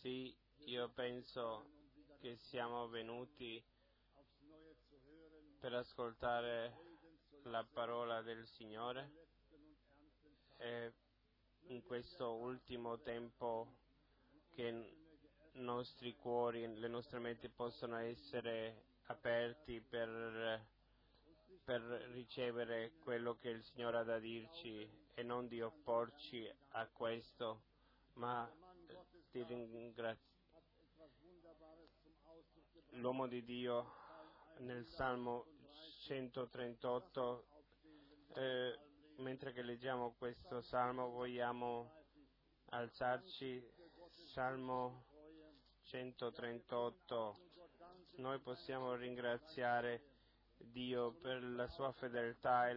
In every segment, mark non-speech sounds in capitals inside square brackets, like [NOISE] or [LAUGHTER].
Sì, io penso che siamo venuti per ascoltare la parola del Signore e in questo ultimo tempo che i nostri cuori, le nostre menti possano essere aperti per, per ricevere quello che il Signore ha da dirci e non di opporci a questo, ma ti ringrazio. L'uomo di Dio nel Salmo 138, eh, mentre che leggiamo questo Salmo vogliamo alzarci, Salmo 138, noi possiamo ringraziare Dio per la sua fedeltà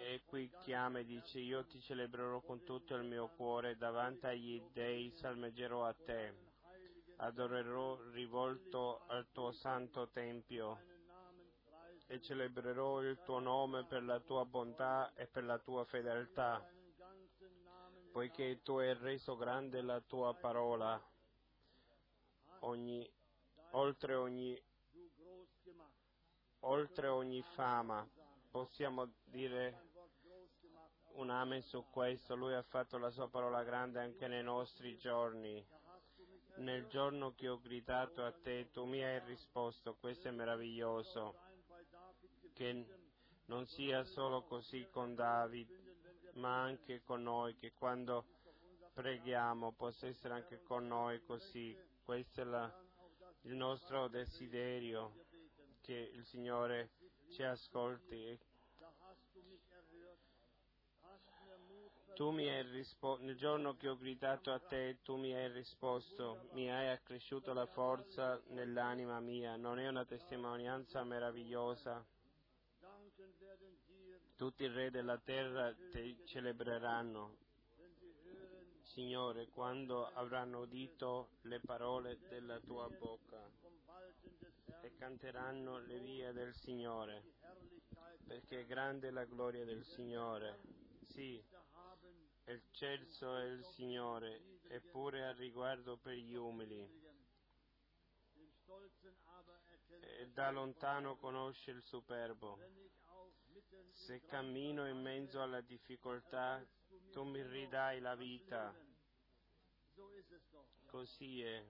e, qui chiama e dice io ti celebrerò con tutto il mio cuore davanti agli dei salmeggerò a te adorerò rivolto al tuo santo tempio e celebrerò il tuo nome per la tua bontà e per la tua fedeltà, poiché tu hai reso grande la tua parola, ogni, oltre, ogni, oltre ogni fama. Possiamo dire un amen su questo, lui ha fatto la sua parola grande anche nei nostri giorni. Nel giorno che ho gridato a te, tu mi hai risposto, questo è meraviglioso, che non sia solo così con David, ma anche con noi, che quando preghiamo possa essere anche con noi così. Questo è la, il nostro desiderio, che il Signore ci ascolti. Tu mi hai risposto, nel giorno che ho gridato a te, tu mi hai risposto, mi hai accresciuto la forza nell'anima mia, non è una testimonianza meravigliosa? Tutti i re della terra ti celebreranno. Signore, quando avranno udito le parole della tua bocca e canteranno le vie del Signore, perché grande è la gloria del Signore. Sì, eccelso è il Signore, eppure a riguardo per gli umili. E da lontano conosce il superbo. Se cammino in mezzo alla difficoltà, tu mi ridai la vita. Così è.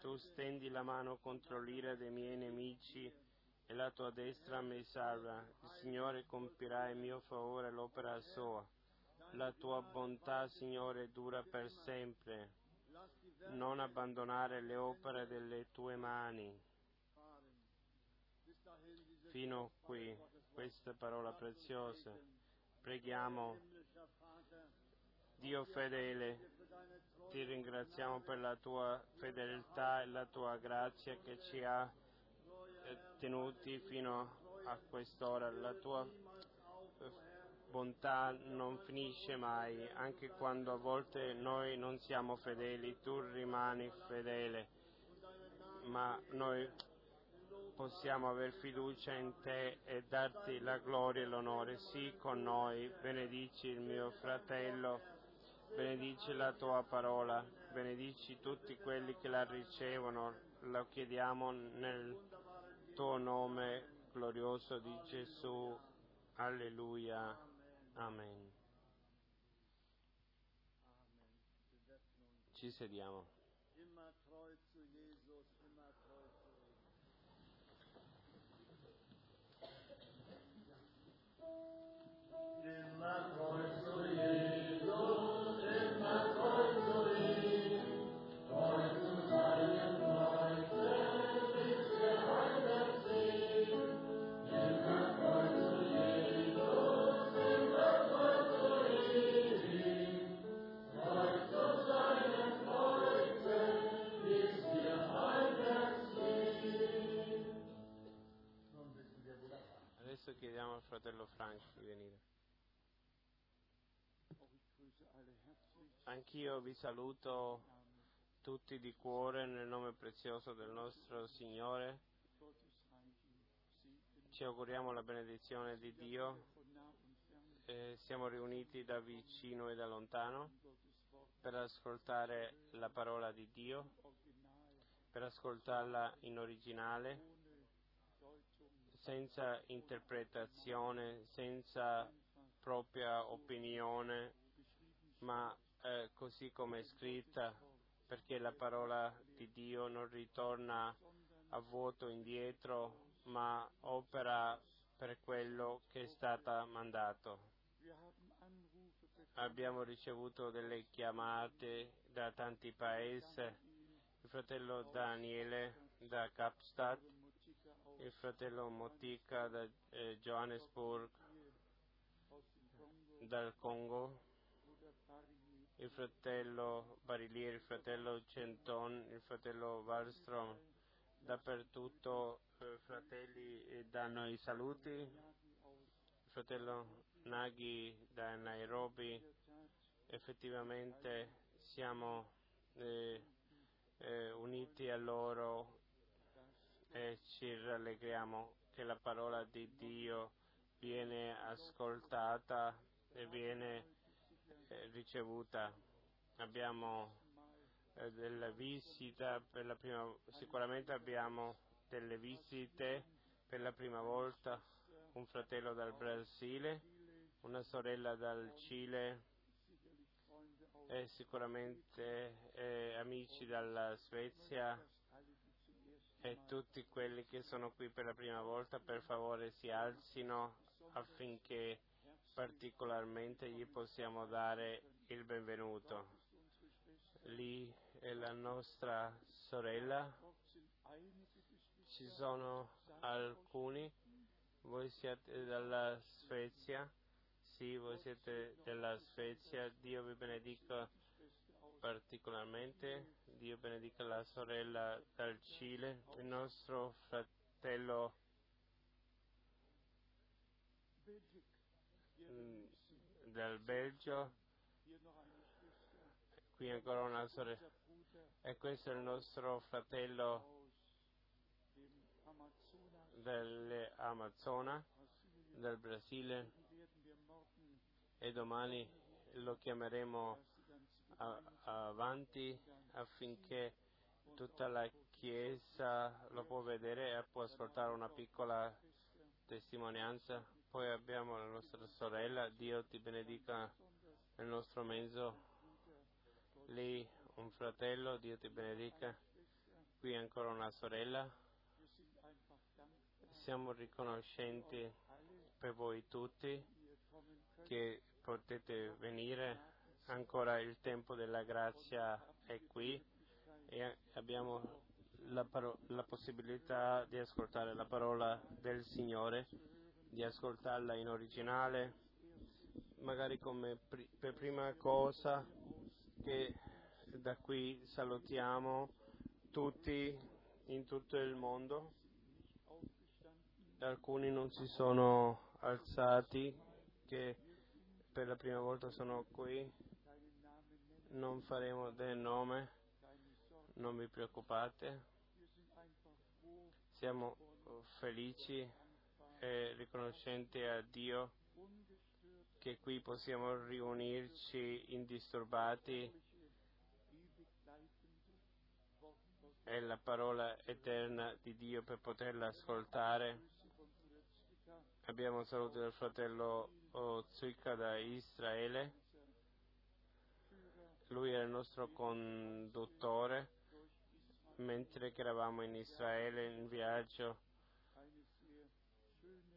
Tu stendi la mano contro l'ira dei miei nemici e la tua destra mi salva. Il Signore compirà in mio favore l'opera sua. La tua bontà, Signore, dura per sempre. Non abbandonare le opere delle tue mani. Fino qui, questa parola preziosa. Preghiamo, Dio fedele, ti ringraziamo per la tua fedeltà e la tua grazia che ci ha tenuti fino a quest'ora. La tua bontà non finisce mai, anche quando a volte noi non siamo fedeli, tu rimani fedele, ma noi possiamo aver fiducia in te e darti la gloria e l'onore. Sii con noi, benedici il mio fratello, benedici la tua parola, benedici tutti quelli che la ricevono, lo chiediamo nel tuo nome glorioso di Gesù. Alleluia. Amen. Ci sediamo. Immer fratello Frank di venire. Anch'io vi saluto tutti di cuore nel nome prezioso del nostro Signore. Ci auguriamo la benedizione di Dio eh, siamo riuniti da vicino e da lontano per ascoltare la parola di Dio, per ascoltarla in originale, senza interpretazione, senza propria opinione, ma eh, così come è scritta, perché la parola di Dio non ritorna a vuoto indietro, ma opera per quello che è stata mandato. Abbiamo ricevuto delle chiamate da tanti paesi, il fratello Daniele da Kapstadt, il fratello Motica da eh, Johannesburg, dal Congo, il fratello Barilier, il fratello Centon, il fratello Wallstrom, dappertutto eh, fratelli eh, danno i saluti, il fratello Naghi da Nairobi, effettivamente siamo eh, eh, uniti a loro e ci rallegriamo che la parola di Dio viene ascoltata e viene eh, ricevuta. Abbiamo eh, della visita per la prima sicuramente abbiamo delle visite per la prima volta un fratello dal Brasile, una sorella dal Cile e sicuramente eh, amici dalla Svezia e tutti quelli che sono qui per la prima volta per favore si alzino affinché particolarmente gli possiamo dare il benvenuto. Lì è la nostra sorella, ci sono alcuni, voi siete dalla Svezia, sì, voi siete della Svezia, Dio vi benedica particolarmente, Dio benedica la sorella dal Cile, il nostro fratello. Mm, del Belgio, qui ancora una sorella, e questo è il nostro fratello delle Amazzona, del Brasile, e domani lo chiameremo avanti affinché tutta la Chiesa lo può vedere e può ascoltare una piccola testimonianza. Poi abbiamo la nostra sorella, Dio ti benedica nel nostro mezzo. Lì un fratello, Dio ti benedica. Qui ancora una sorella. Siamo riconoscenti per voi tutti che potete venire. Ancora il tempo della grazia è qui e abbiamo la, paro- la possibilità di ascoltare la parola del Signore, di ascoltarla in originale, magari come pri- per prima cosa che da qui salutiamo tutti in tutto il mondo. Alcuni non si sono alzati, che per la prima volta sono qui. Non faremo del nome, non vi preoccupate. Siamo felici e riconoscenti a Dio che qui possiamo riunirci indisturbati e la parola eterna di Dio per poterla ascoltare. Abbiamo saluto del fratello Zuika da Israele. Lui era il nostro conduttore mentre che eravamo in Israele in viaggio.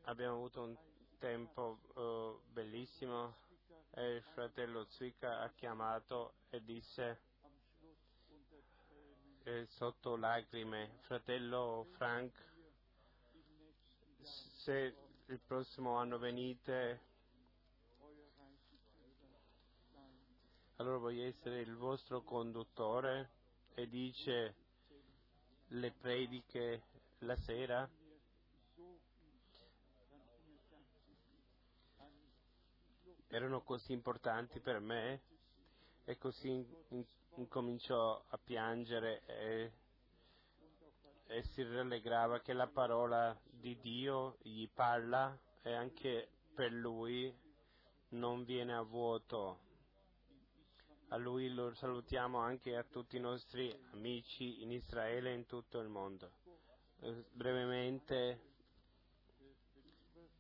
Abbiamo avuto un tempo eh, bellissimo e il fratello Zuika ha chiamato e disse eh, sotto lacrime, fratello Frank, se il prossimo anno venite, allora voglio essere il vostro conduttore e dice le prediche la sera. Erano così importanti per me e così in- in- incominciò a piangere e, e si rallegrava che la parola di Dio gli parla e anche per lui non viene a vuoto. A lui lo salutiamo anche a tutti i nostri amici in Israele e in tutto il mondo. Eh, brevemente,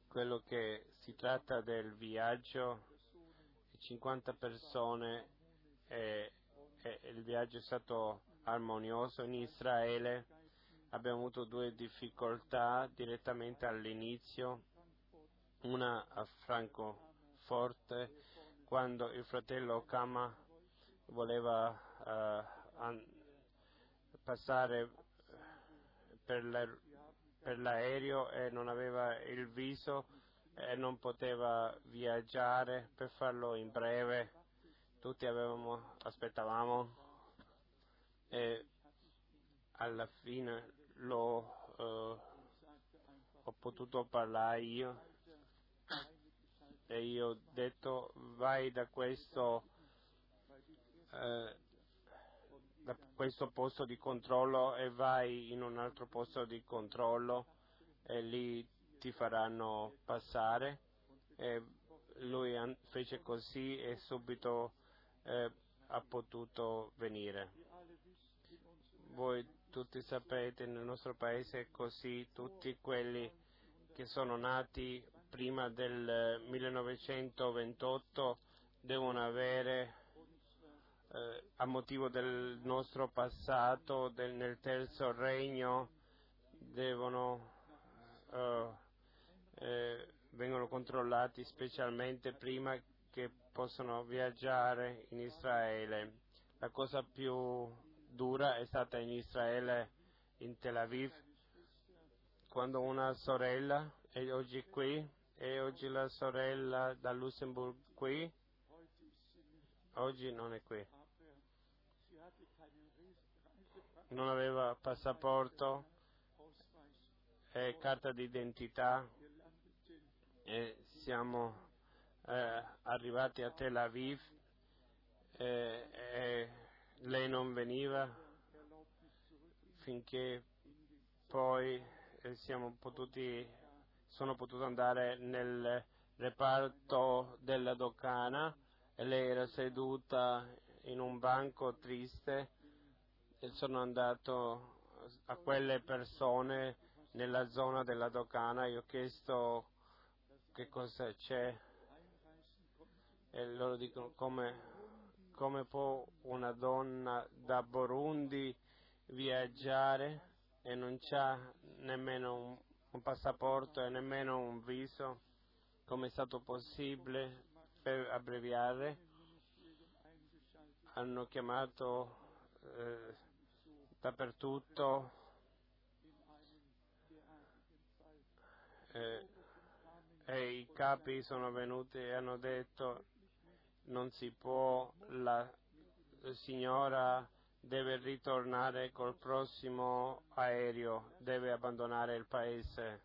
quello che si tratta del viaggio, 50 persone, e, e il viaggio è stato armonioso in Israele. Abbiamo avuto due difficoltà direttamente all'inizio, una a Francoforte, quando il fratello Kama voleva uh, an- passare per, la- per, l'aereo e non aveva il viso e non poteva viaggiare per farlo in breve. Tutti avevamo, aspettavamo e alla fine l'ho, uh, ho potuto parlare io e io ho detto vai da questo eh, da questo posto di controllo e vai in un altro posto di controllo e lì ti faranno passare. E lui fece così e subito eh, ha potuto venire. Voi tutti sapete, nel nostro paese è così, tutti quelli che sono nati prima del 1928 devono avere eh, a motivo del nostro passato del, nel terzo regno devono eh, eh, vengono controllati specialmente prima che possano viaggiare in Israele. La cosa più dura è stata in Israele, in Tel Aviv, quando una sorella è oggi qui e oggi la sorella da Lussemburg qui, oggi non è qui non aveva passaporto e carta d'identità e siamo eh, arrivati a Tel Aviv e, e lei non veniva finché poi eh, potuti, sono potuto andare nel reparto della dogana e lei era seduta in un banco triste sono andato a quelle persone nella zona della dogana e ho chiesto che cosa c'è e loro dicono come, come può una donna da Burundi viaggiare e non c'ha nemmeno un, un passaporto e nemmeno un viso, come è stato possibile per abbreviare? Hanno chiamato eh, dappertutto eh, e i capi sono venuti e hanno detto non si può, la signora deve ritornare col prossimo aereo, deve abbandonare il paese.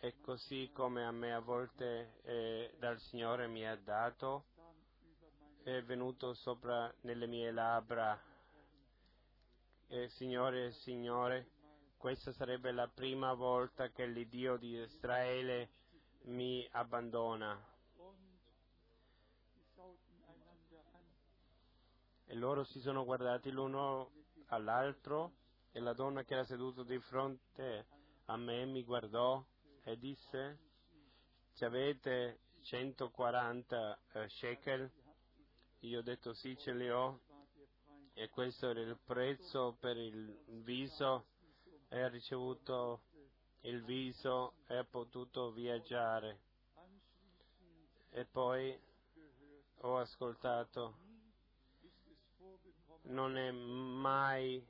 E così come a me a volte eh, dal Signore mi ha dato, è venuto sopra nelle mie labbra. E, signore e Signore, questa sarebbe la prima volta che l'Iddio di Israele mi abbandona. E loro si sono guardati l'uno all'altro e la donna che era seduta di fronte a me mi guardò e disse, ci avete 140 uh, shekel? Io ho detto sì, ce li ho e questo era il prezzo per il viso e ha ricevuto il viso e ha potuto viaggiare. E poi ho ascoltato, non è mai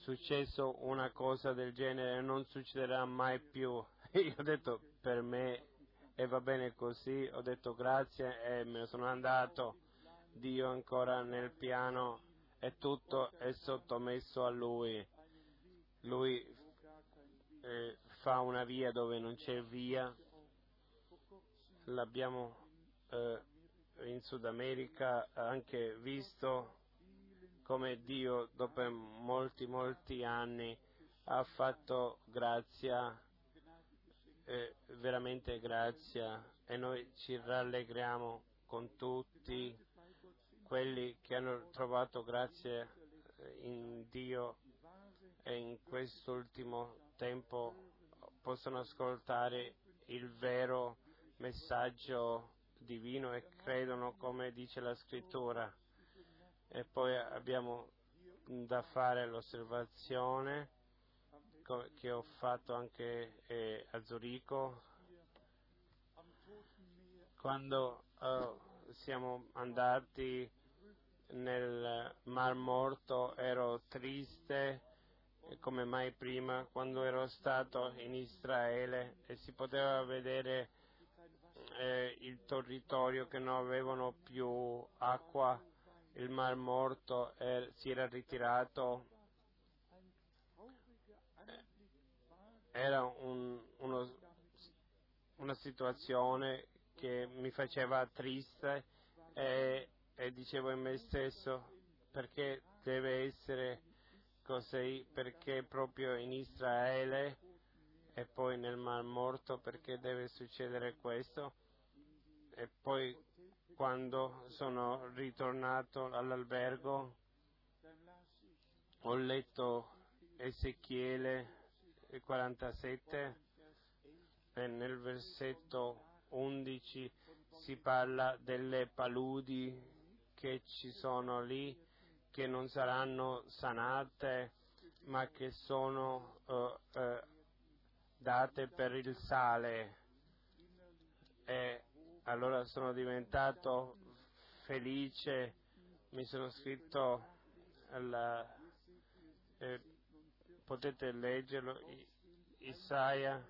successo una cosa del genere, non succederà mai più. [LAUGHS] Io ho detto per me e va bene così, ho detto grazie e me ne sono andato. Dio ancora nel piano e tutto è sottomesso a Lui. Lui eh, fa una via dove non c'è via. L'abbiamo eh, in Sud America anche visto come Dio dopo molti, molti anni ha fatto grazia, eh, veramente grazia e noi ci rallegriamo con tutti quelli che hanno trovato grazia in Dio e in quest'ultimo tempo possono ascoltare il vero messaggio divino e credono come dice la scrittura. E poi abbiamo da fare l'osservazione che ho fatto anche eh, a Zurigo quando eh, siamo andati nel Mar Morto ero triste eh, come mai prima quando ero stato in Israele e si poteva vedere eh, il territorio che non avevano più acqua, il Mar Morto eh, si era ritirato. Era un, uno, una situazione che mi faceva triste e, e dicevo in me stesso perché deve essere così, perché proprio in Israele e poi nel Mar Morto perché deve succedere questo? E poi quando sono ritornato all'albergo ho letto Ezechiele 47 e nel versetto 11 si parla delle paludi che ci sono lì, che non saranno sanate, ma che sono uh, uh, date per il sale. E allora sono diventato felice, mi sono scritto alla, eh, potete leggerlo, Isaia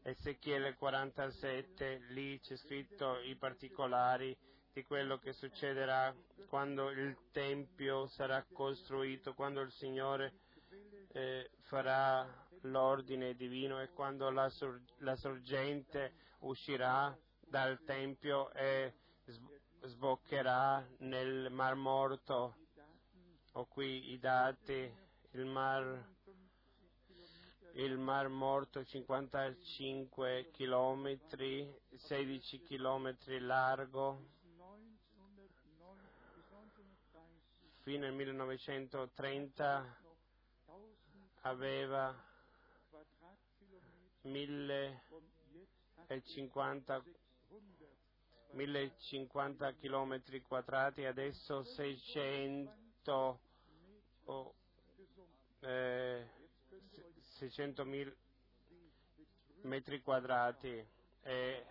Ezechiele 47, lì c'è scritto i particolari di quello che succederà quando il Tempio sarà costruito, quando il Signore eh, farà l'ordine divino e quando la, sor- la, sorgente uscirà dal Tempio e sboccherà nel Mar Morto. Ho qui i dati, il Mar il Mar Morto 55 km, 16 km largo, fino al 1930 aveva 1050 1050 km quadrati, adesso 600 oh, eh, 600.000 metri quadrati. E,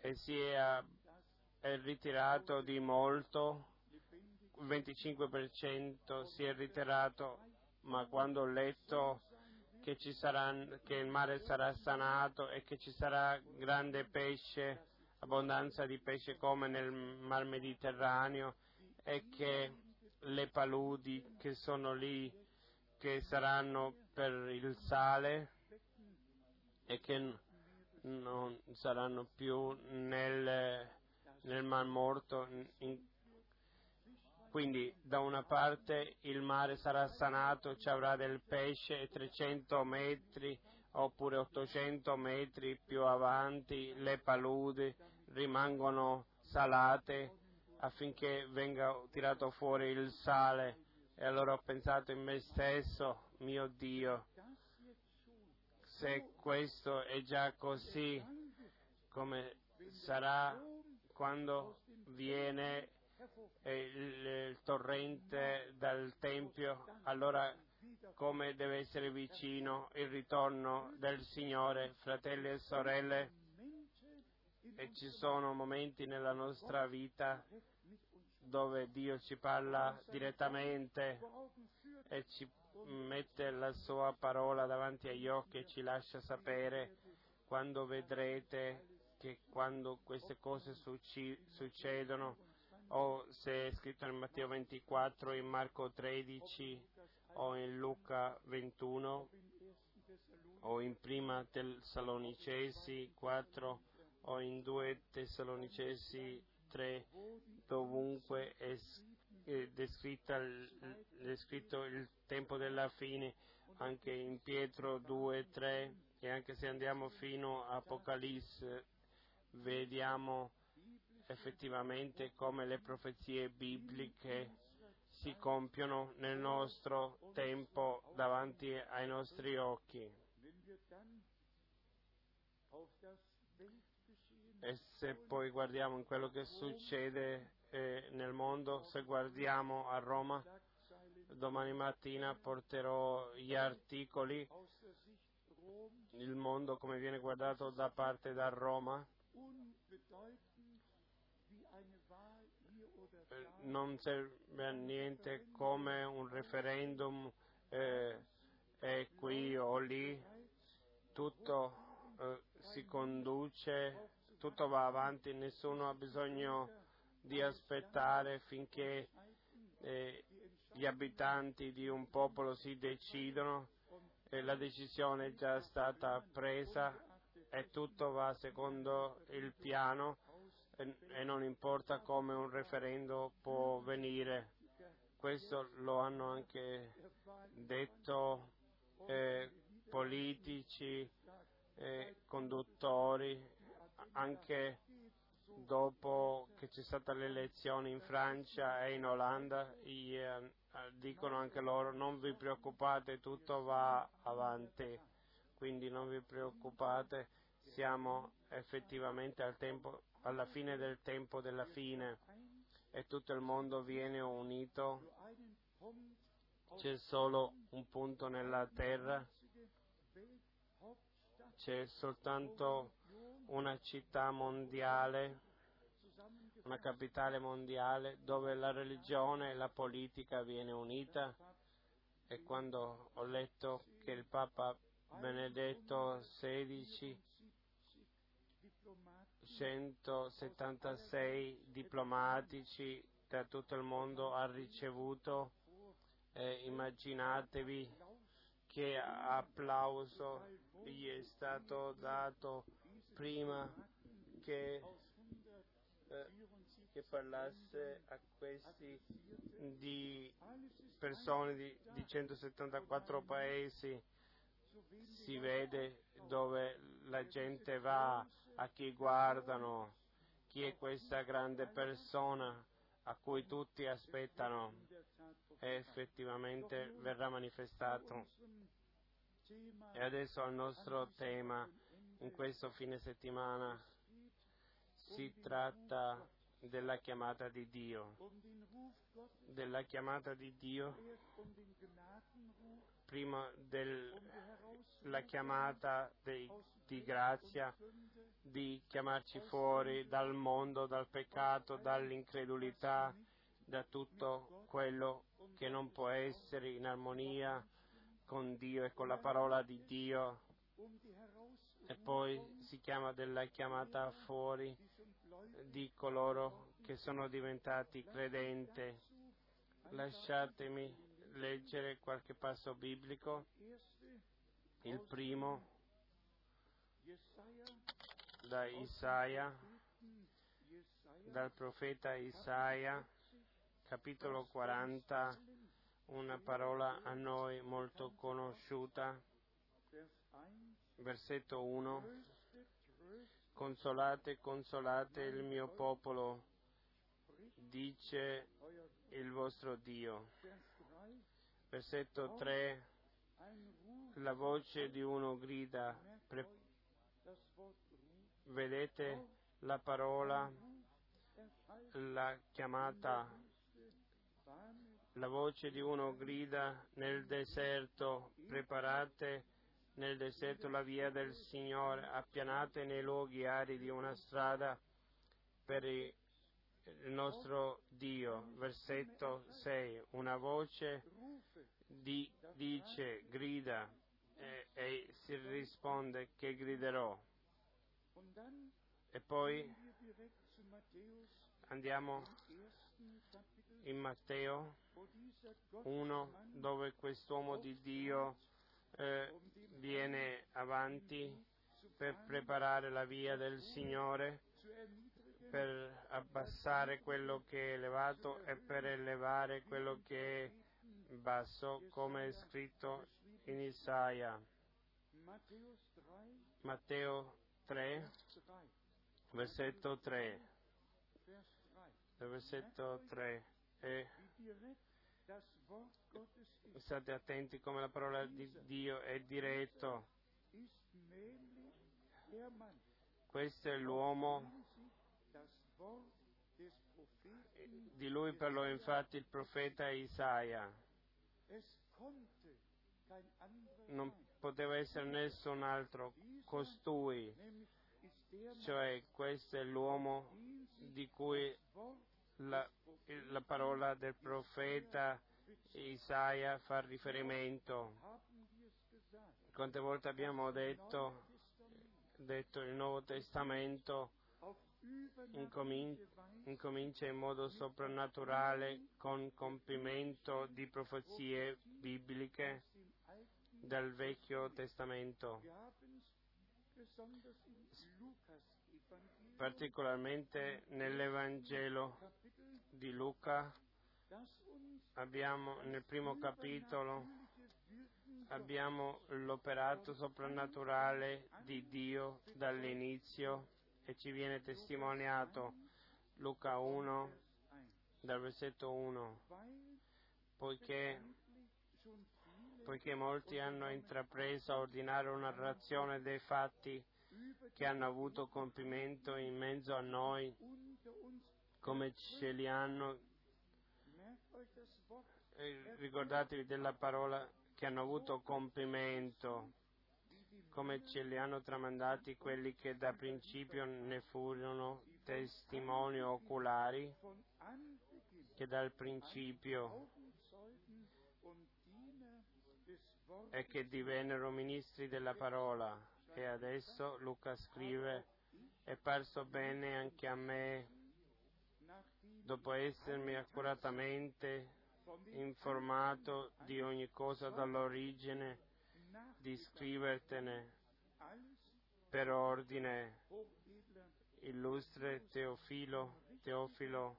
e si è, è, ritirato di molto, il 25% si è ritirato, ma quando ho letto che, sarà, che il mare sarà sanato e che ci sarà grande pesce, abbondanza di pesce come nel mar Mediterraneo e che le paludi che sono lì che saranno per il sale e che non saranno più nel, nel Mar Morto. In, quindi da una parte il mare sarà sanato, ci avrà del pesce e 300 metri oppure 800 metri più avanti le paludi rimangono salate affinché venga tirato fuori il sale. E allora ho pensato in me stesso, mio Dio, se questo è già così, come sarà quando viene il, torrente dal Tempio, allora come deve essere vicino il ritorno del Signore, fratelli e sorelle, e ci sono momenti nella nostra vita dove Dio ci parla direttamente e ci mette la sua parola davanti agli occhi e ci lascia sapere quando vedrete che quando queste cose succedono o se è scritto in Matteo 24, in Marco 13 o in Luca 21 o in Prima Tessalonicesi 4 o in 2 Tessalonicesi 3 dovunque è descritta, descritto il tempo della fine, anche in Pietro 2, 3 e anche se andiamo fino a Apocalisse vediamo effettivamente come le profezie bibliche si compiono nel nostro tempo davanti ai nostri occhi. E se poi guardiamo in quello che succede eh, nel mondo, se guardiamo a Roma, domani mattina porterò gli articoli, il mondo come viene guardato da parte da Roma, non serve a niente come un referendum eh, è qui o lì, tutto eh, si conduce, tutto va avanti, nessuno ha bisogno di aspettare finché eh, gli abitanti di un popolo si decidono la decisione è già stata presa e tutto va secondo il piano e, non importa come un referendum può venire. Questo lo hanno anche detto eh, politici, eh, conduttori, anche dopo che c'è stata l'elezione in Francia e in Olanda, eh, dicono anche loro non vi preoccupate, tutto va avanti, quindi non vi preoccupate, siamo effettivamente al tempo, alla fine del tempo della fine e tutto il mondo viene unito, c'è solo un punto nella terra, c'è soltanto una città mondiale, una capitale mondiale dove la religione e la politica viene unita. E quando ho letto che il Papa Benedetto XVI 176 diplomatici da tutto il mondo ha ricevuto, eh, immaginatevi che applauso gli è stato dato prima che, eh, che parlasse a questi di persone di, di 174 paesi. Si vede dove la gente va, a chi guardano, chi è questa grande persona a cui tutti aspettano e effettivamente verrà manifestato. E adesso al nostro tema in questo fine settimana si tratta della chiamata di Dio, della chiamata di Dio prima della chiamata dei- di grazia di chiamarci fuori dal mondo, dal peccato, dall'incredulità, da tutto quello che non può essere in armonia con Dio e con la parola di Dio e poi si chiama della chiamata fuori di coloro che sono diventati credenti. Lasciatemi leggere qualche passo biblico. Il primo da Isaia, dal profeta Isaia, capitolo 40, una parola a noi molto conosciuta, Vers 1, versetto 1. tröstet, tröstet, Consolate, consolate il mio popolo, dice il vostro Dio. Vers 3, Versetto 3. ein Ruf, La voce di uno grida, pre- vedete la parola, la chiamata, la voce di uno grida nel deserto, preparate nel deserto la via del Signore, appianate nei luoghi aridi una strada per i- il nostro Dio. Versetto 6. Una voce di- dice, grida, e, e si risponde che griderò. E poi andiamo in Matteo wo dieser 1 Gottesmann dove quest'uomo di Dio eh, viene avanti per preparare la via del Signore, per abbassare quello che è elevato e per elevare quello che è basso, come è scritto in Isaia. Matthäus 3, Matteo 3, Vers 3. versetto 3, Vers 3. dal versetto 3. E state attenti come la parola di Dio è diretto. Questo è l'uomo, di lui parlò infatti il profeta Isaia. Non poteva essere nessun altro, costui, cioè questo è l'uomo di cui la, la parola del profeta Isaia fa riferimento. Quante volte abbiamo detto, detto il Nuovo Testamento incomincia in modo soprannaturale con compimento di profezie bibliche dal Vecchio Testamento, particolarmente nell'Evangelo di Luca abbiamo nel primo capitolo abbiamo l'operato soprannaturale di Dio dall'inizio e ci viene testimoniato Luca 1 Vers 1. dal versetto 1 Weil poiché, poiché molti hanno intrapreso a ordinare una narrazione dei fatti che hanno avuto compimento in mezzo a noi come ce li hanno eh, ricordatevi della parola che hanno avuto compimento come ce li hanno tramandati quelli che da principio ne furono testimoni oculari, che dal principio e che divennero ministri della parola. E adesso Luca scrive, è parso bene anche a me, dopo essermi accuratamente informato di ogni cosa dall'origine, di scrivertene per ordine, illustre Teofilo, Teofilo,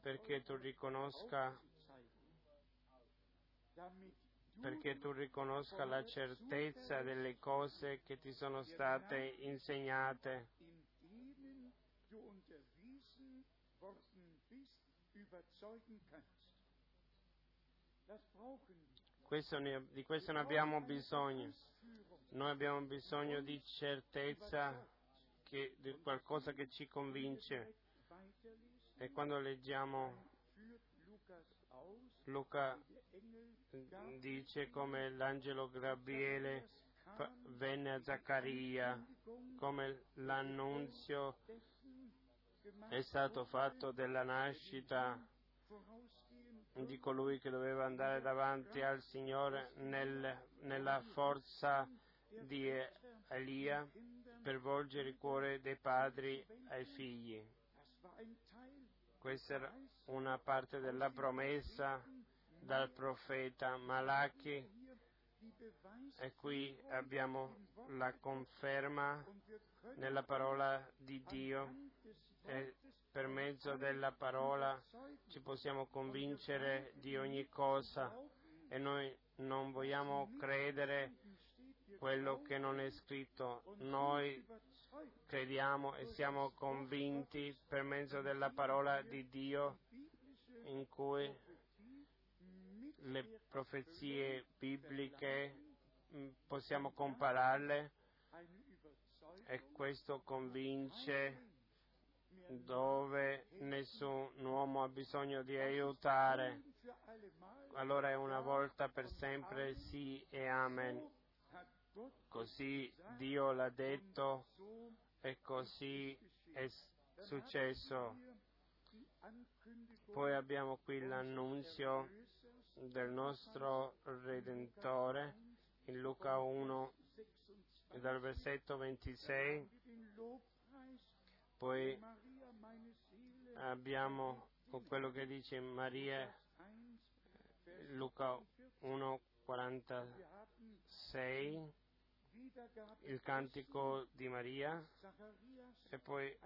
perché tu riconosca, perché tu riconosca la certezza delle cose che ti sono state insegnate, ne- di questo ne abbiamo bisogno. Noi abbiamo bisogno di certezza, che- di qualcosa che ci convince. E quando leggiamo Luca dice come l'angelo Gabriele venne a Zaccaria, come l'annunzio è stato fatto della nascita di colui che doveva andare davanti al Signore nel- nella forza di Elia per volgere il cuore dei padri ai figli. Questa era una parte della promessa dal profeta Malachi e qui abbiamo la conferma nella parola di Dio e per mezzo della parola ci possiamo convincere di ogni cosa e noi non vogliamo credere quello che non è scritto. Noi crediamo e siamo convinti per mezzo della parola di Dio in cui le profezie bibliche mh, possiamo compararle e questo convince dove nessun uomo ha bisogno di aiutare. Allora è una volta per sempre sì e amen. Così Dio l'ha detto e così è successo. Poi abbiamo qui l'annunzio del nostro Redentore in Luca 1 26 dal versetto 26. mit dem Lobpreis Poi abbiamo quello che dice Maria 1 Vers Luca 1 wir haben 46 Wiedergabe il cantico di Maria e poi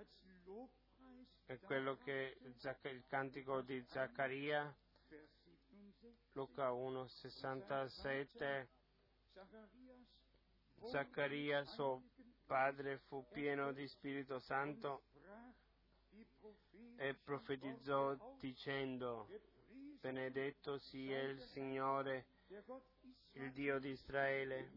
quello che il cantico di Zaccaria Vers 67 Luca 1 67 Zacharias Zaccaria suo padre fu pieno di Spirito Santo e profetizzò dicendo, benedetto sia il Signore, il Dio di Israele,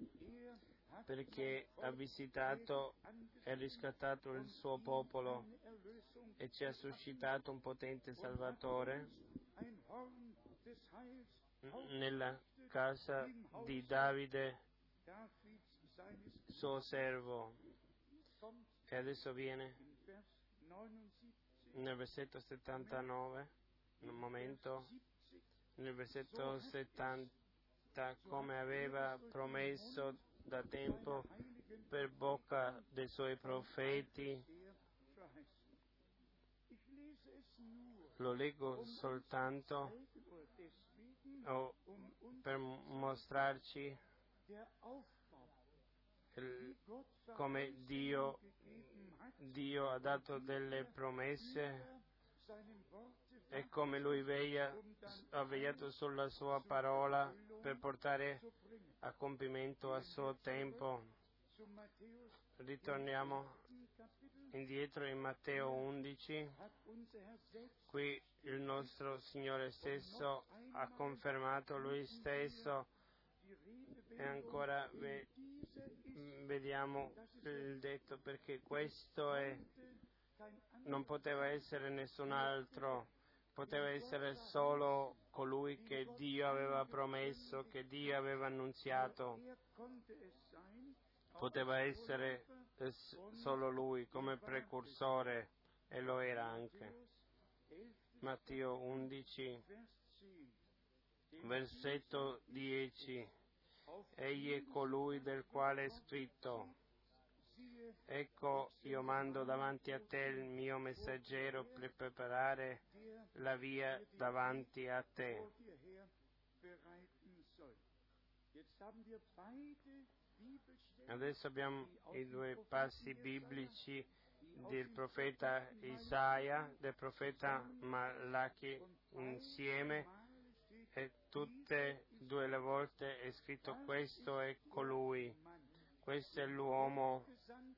perché ha visitato e riscattato il suo popolo e ci ha suscitato un potente Salvatore nella casa di Davide, suo servo. E adesso viene nel versetto 79, un momento, nel versetto 70, come aveva promesso da tempo per bocca dei suoi profeti. Lo leggo soltanto per mostrarci come Dio, Dio ha dato delle promesse e come Lui veglia, ha vegliato sulla Sua parola per portare a compimento a suo tempo. Ritorniamo indietro in Matteo 11. Qui il nostro Signore stesso ha confermato Lui stesso e ancora vediamo il detto perché questo è, non poteva essere nessun altro, poteva essere solo colui che Dio aveva promesso, che Dio aveva annunziato. Poteva essere solo lui come precursore e lo era anche. Matteo 11, versetto 10. Egli è colui del quale è scritto, ecco io mando davanti a te il mio messaggero per preparare la via davanti a te. Adesso abbiamo i due passi biblici del profeta Isaia, del profeta Malachi insieme tutte e due le volte è scritto questo è colui, questo è l'uomo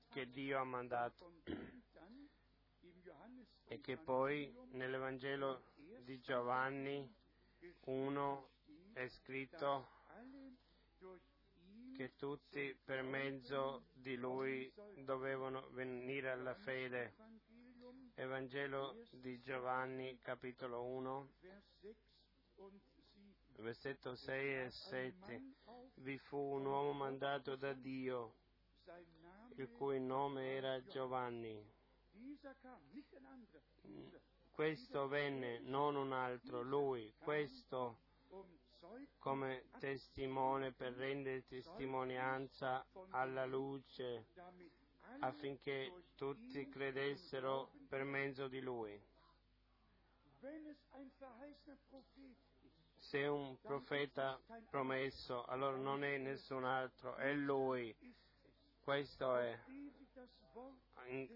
che Dio ha mandato e che poi nell'Evangelo di Giovanni 1 è scritto che tutti per mezzo di lui dovevano venire alla fede. Evangelo di Giovanni capitolo 1 versetto 6 e 7. Vi fu un uomo mandato da Dio, il cui nome era Giovanni. Questo venne, non un altro, lui, questo come testimone per rendere testimonianza alla luce affinché tutti credessero per mezzo di lui. Se un profeta promesso, allora non è nessun altro, è lui. Questo è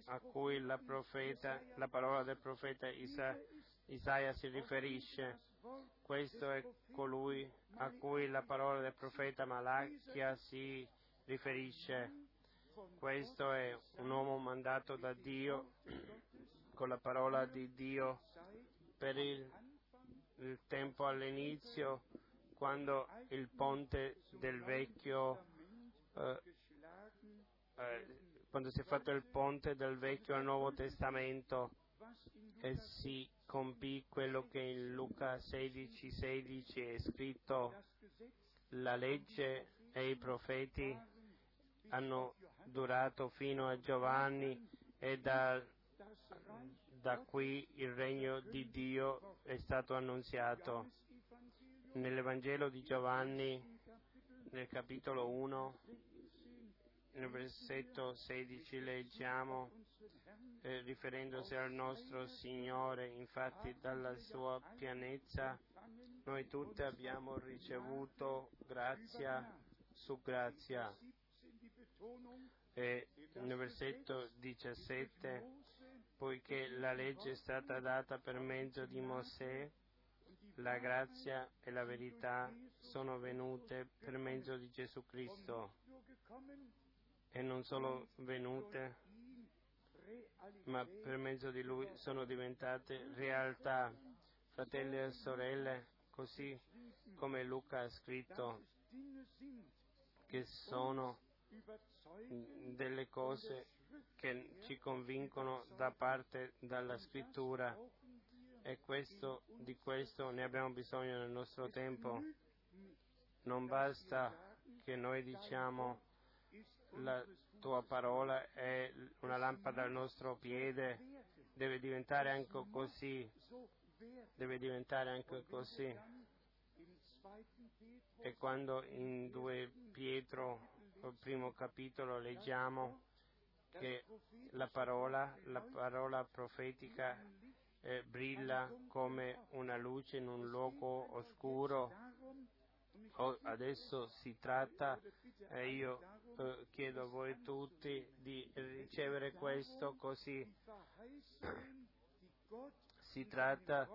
a cui la, profeta, la parola del profeta Isa, Isaia si riferisce. Questo è colui a cui la parola del profeta Malachia si riferisce. Questo è un uomo mandato da Dio [CLEARS THROAT] con la parola di Dio per il, il tempo all'inizio, quando il ponte del vecchio, eh, eh, quando si è fatto il ponte del vecchio al Nuovo Testamento e si compì quello che in Luca 16, 16 è scritto, la legge e i profeti hanno durato fino a Giovanni e da, da qui il regno di Dio è stato annunziato. Nell'Evangelo di Giovanni, nel capitolo 1, nel versetto 16 leggiamo, eh, riferendosi al nostro Signore, infatti dalla sua pianezza noi tutti abbiamo ricevuto grazia su grazia. E nel versetto 17, poiché la legge è stata data per mezzo di Mosè, la grazia e la verità sono venute per mezzo di Gesù Cristo. e non solo venute, ma per mezzo di Lui sono diventate realtà. Fratelli e sorelle, così come Luca ha scritto, che sono delle cose che ci convincono da parte dalla scrittura e questo, di questo ne abbiamo bisogno nel nostro tempo. Non basta che noi diciamo la tua parola è una lampada al nostro piede, deve diventare anche così, deve diventare anche così. E quando in 2 Pietro, primo capitolo, leggiamo che la parola, la parola profetica eh, brilla come una luce in un luogo oscuro. Adesso si tratta, e eh, io eh, chiedo a voi tutti di ricevere questo così. [CLEARS THROAT] Si tratta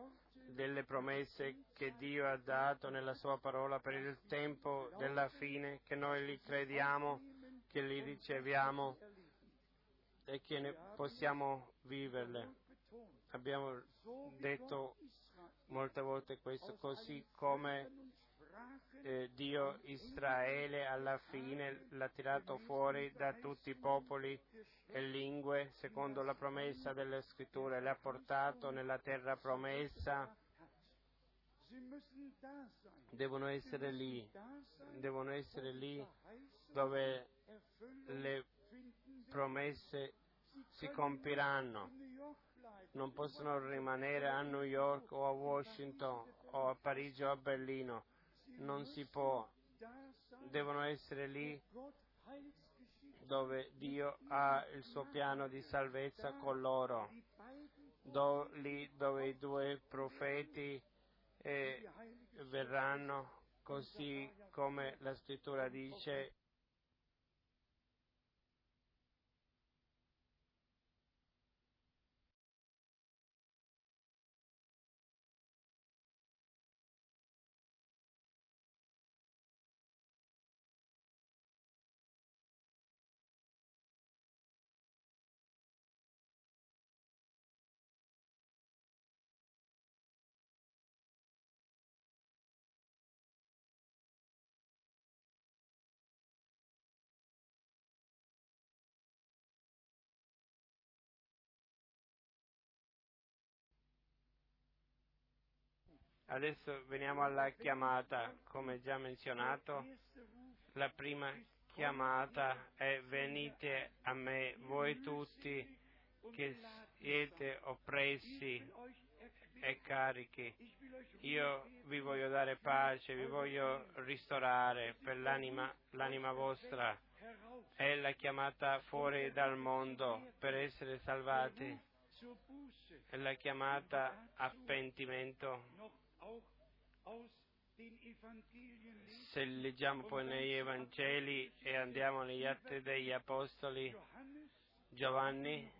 delle promesse che Dio ha dato nella sua parola per il tempo della fine, che noi li crediamo, che li riceviamo e che possiamo viverle. Abbiamo detto molte volte questo, così come eh, Dio Israele alla fine l'ha tirato fuori da tutti i popoli e lingue secondo la promessa delle scritture, l'ha portato nella terra promessa. Devono essere lì, devono essere lì dove le promesse si compiranno. Non possono rimanere a New York o a Washington o a Parigi o a Berlino. Non si può. Devono essere lì dove Dio ha il suo piano di salvezza con loro, Do, lì dove i due profeti eh, verranno, così come la scrittura dice. Adesso veniamo alla chiamata, come già menzionato, la prima chiamata è venite a me voi tutti che siete oppressi e carichi. Io vi voglio dare pace, vi voglio ristorare per l'anima, l'anima vostra. È la chiamata fuori dal mondo per essere salvati. È la chiamata a pentimento se leggiamo poi negli Evangeli e andiamo negli Atti degli Apostoli, Giovanni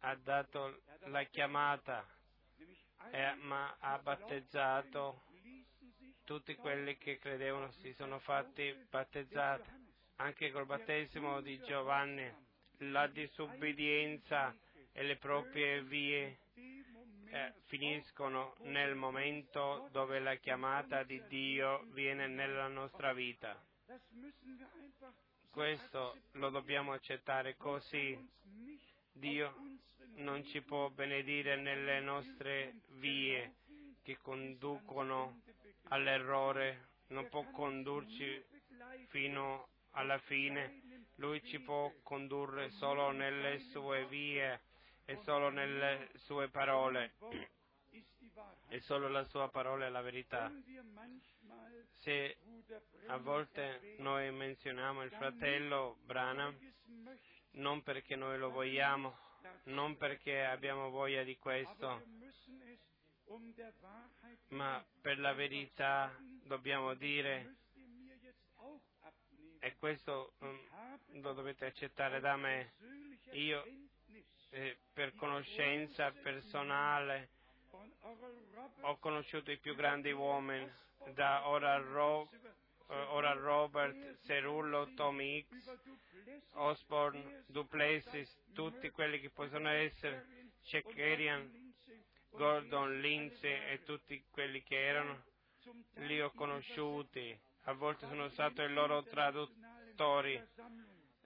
ha dato la chiamata, eh, ma ha battezzato tutti quelli che credevano si sono fatti battezzati. Anche col battesimo di Giovanni, la disubbidienza e le proprie vie eh, finiscono nel momento dove la chiamata di Dio viene nella nostra vita. Questo lo dobbiamo accettare così. Dio non ci può benedire nelle nostre vie che conducono all'errore, non può condurci fino alla fine. Lui ci può condurre solo nelle sue vie e solo nelle sue parole. E solo la sua parola è la verità. Se a volte noi menzioniamo il fratello Branham, non perché noi lo vogliamo, non perché abbiamo voglia di questo, ma per la verità dobbiamo dire, e questo um, lo dovete accettare da me, io eh, per conoscenza personale. Ho conosciuto i più grandi uomini, da Oral Rock eh, ora Robert, Cerullo, Tommy X, Osborne, Duplessis, tutti quelli che possono essere, Shekerian, Gordon, Lindsay e tutti quelli che erano, li ho conosciuti, a volte sono stato il loro traduttori,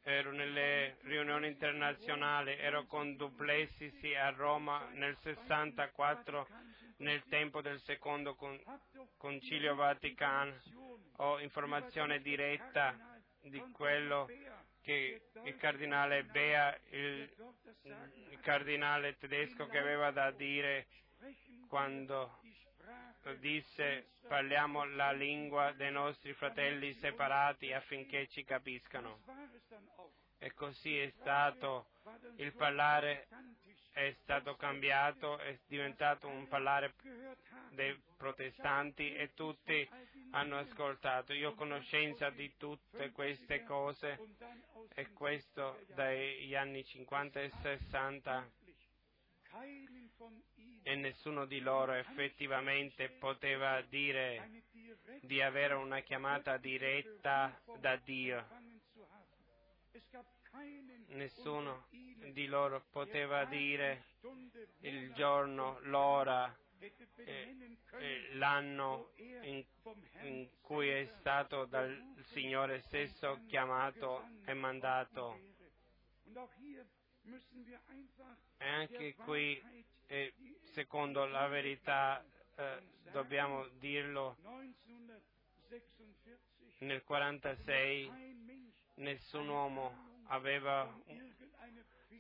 ero nelle riunioni internazionali, ero con Duplessis a Roma nel 64 nel tempo del secondo con- concilio Vaticano, ho informazione diretta di quello che il cardinale Bea, il, il cardinale tedesco che aveva da dire quando disse parliamo la lingua dei nostri fratelli separati affinché ci capiscano. E così è stato, il parlare è stato cambiato, è diventato un parlare dei protestanti e tutti hanno ascoltato. Io ho conoscenza di tutte queste cose e questo dagli anni 50 e 60 e nessuno di loro effettivamente poteva dire di avere una chiamata diretta da Dio. Nessuno di loro poteva dire il giorno, l'ora, l'anno in, in cui è stato dal Signore stesso chiamato e mandato. E anche qui, secondo la verità, eh, dobbiamo dirlo, nel 46 nessun uomo aveva,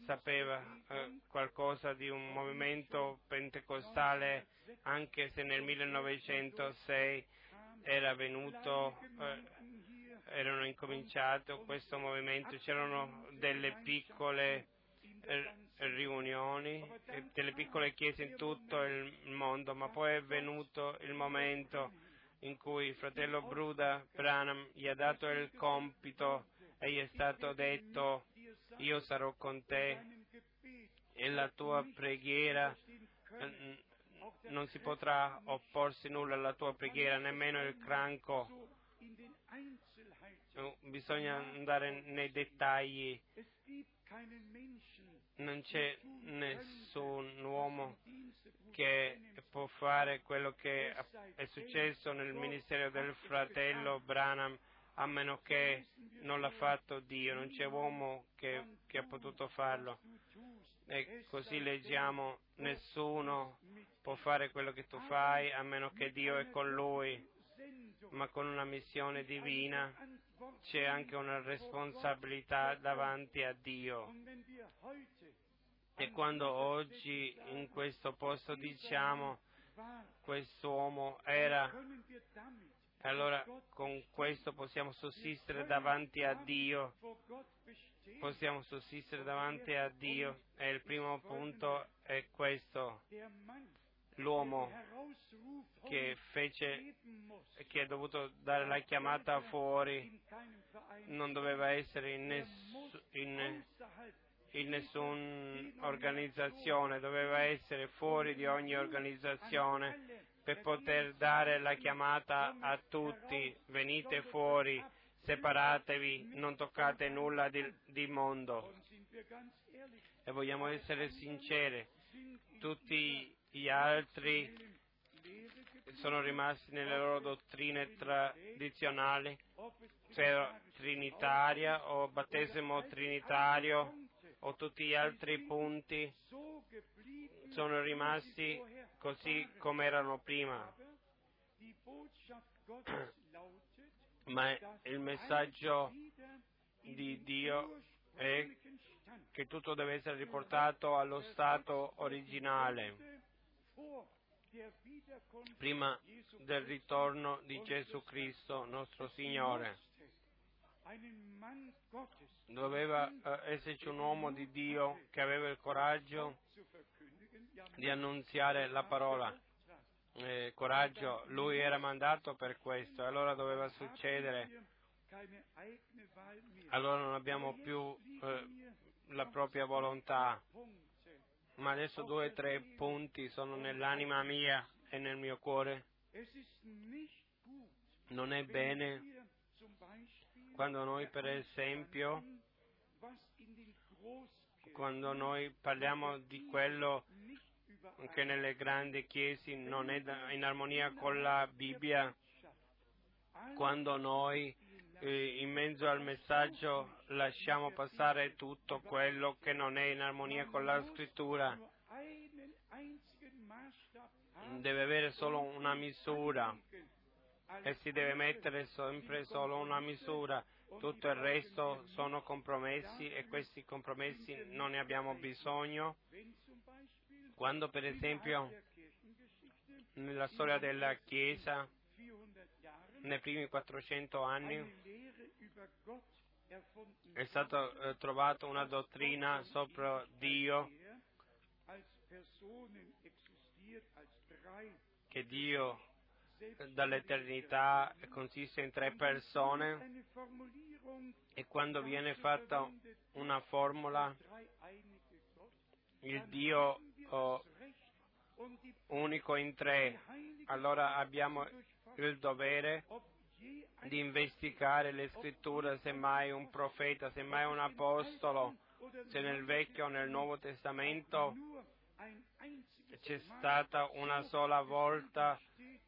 sapeva eh, qualcosa di un movimento pentecostale, anche se nel 1906 era venuto, eh, erano incominciato questo movimento, c'erano delle piccole eh, riunioni, delle piccole chiese in tutto il mondo, ma poi è venuto il momento in cui il fratello Bruda Branham gli ha dato il compito e gli è stato detto io sarò con te e la tua preghiera non si potrà opporsi nulla alla tua preghiera, nemmeno il cranco. Bisogna andare nei dettagli. Non c'è nessun uomo che può fare quello che è successo nel ministero del fratello Branham a meno che non l'ha fatto Dio, non c'è uomo che, che ha potuto farlo. E così leggiamo, nessuno può fare quello che tu fai a meno che Dio è con lui, ma con una missione divina c'è anche una responsabilità davanti a Dio. E quando oggi in questo posto diciamo quest'uomo era allora con questo possiamo sussistere davanti a Dio, possiamo sussistere davanti a Dio. E il primo punto è questo, l'uomo che fece, che ha dovuto dare la chiamata fuori, non doveva essere in, ness- in, in nessuna doveva essere fuori di ogni organizzazione per poter dare la chiamata a tutti, venite fuori, separatevi, non toccate nulla di, di mondo. E vogliamo essere sinceri, tutti gli altri sono rimasti nelle loro dottrine tradizionali, cioè trinitaria o battesimo trinitario o tutti gli altri punti sono rimasti così come erano prima. [CLEARS THROAT] Ma il messaggio di Dio è che tutto deve essere riportato allo stato originale, prima del ritorno di Gesù Cristo, nostro Signore. Doveva eh, esserci un uomo di Dio che aveva il coraggio di annunziare la parola. Eh, coraggio, lui era mandato per questo, allora doveva succedere. Allora non abbiamo più eh, la propria volontà, ma adesso due o tre punti sono nell'anima mia e nel mio cuore. Non è bene Quando noi, per esempio, quando noi parliamo di quello che nelle grandi chiese non è in armonia con la Bibbia, quando noi eh, in mezzo al messaggio lasciamo passare tutto quello che non è in armonia con la scrittura, deve avere solo una misura e si deve mettere sempre solo una misura. Tutto il resto sono compromessi e questi compromessi non ne abbiamo bisogno. Quando per esempio nella storia della Chiesa, nei primi 400 anni, è stata eh, trovata una dottrina sopra Dio che Dio dall'eternità consiste in tre persone e quando viene fatta una formula il Dio oh, unico in tre, allora abbiamo il dovere di investigare le scritture, se mai un profeta, se mai un apostolo, se nel Vecchio o nel Nuovo Testamento c'è stata una sola volta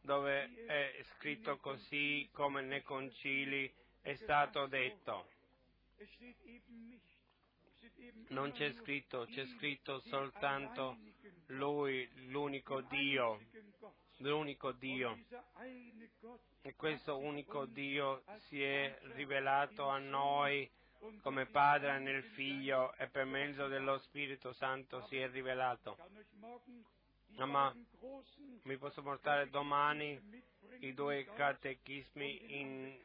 dove è scritto così come nei concili è stato detto. Non c'è scritto, c'è scritto soltanto Lui, l'unico Dio, l'unico Dio. E questo unico Dio si è rivelato a noi come Padre nel Figlio e per mezzo dello Spirito Santo si è rivelato. Ma mi posso portare domani i due catechismi in,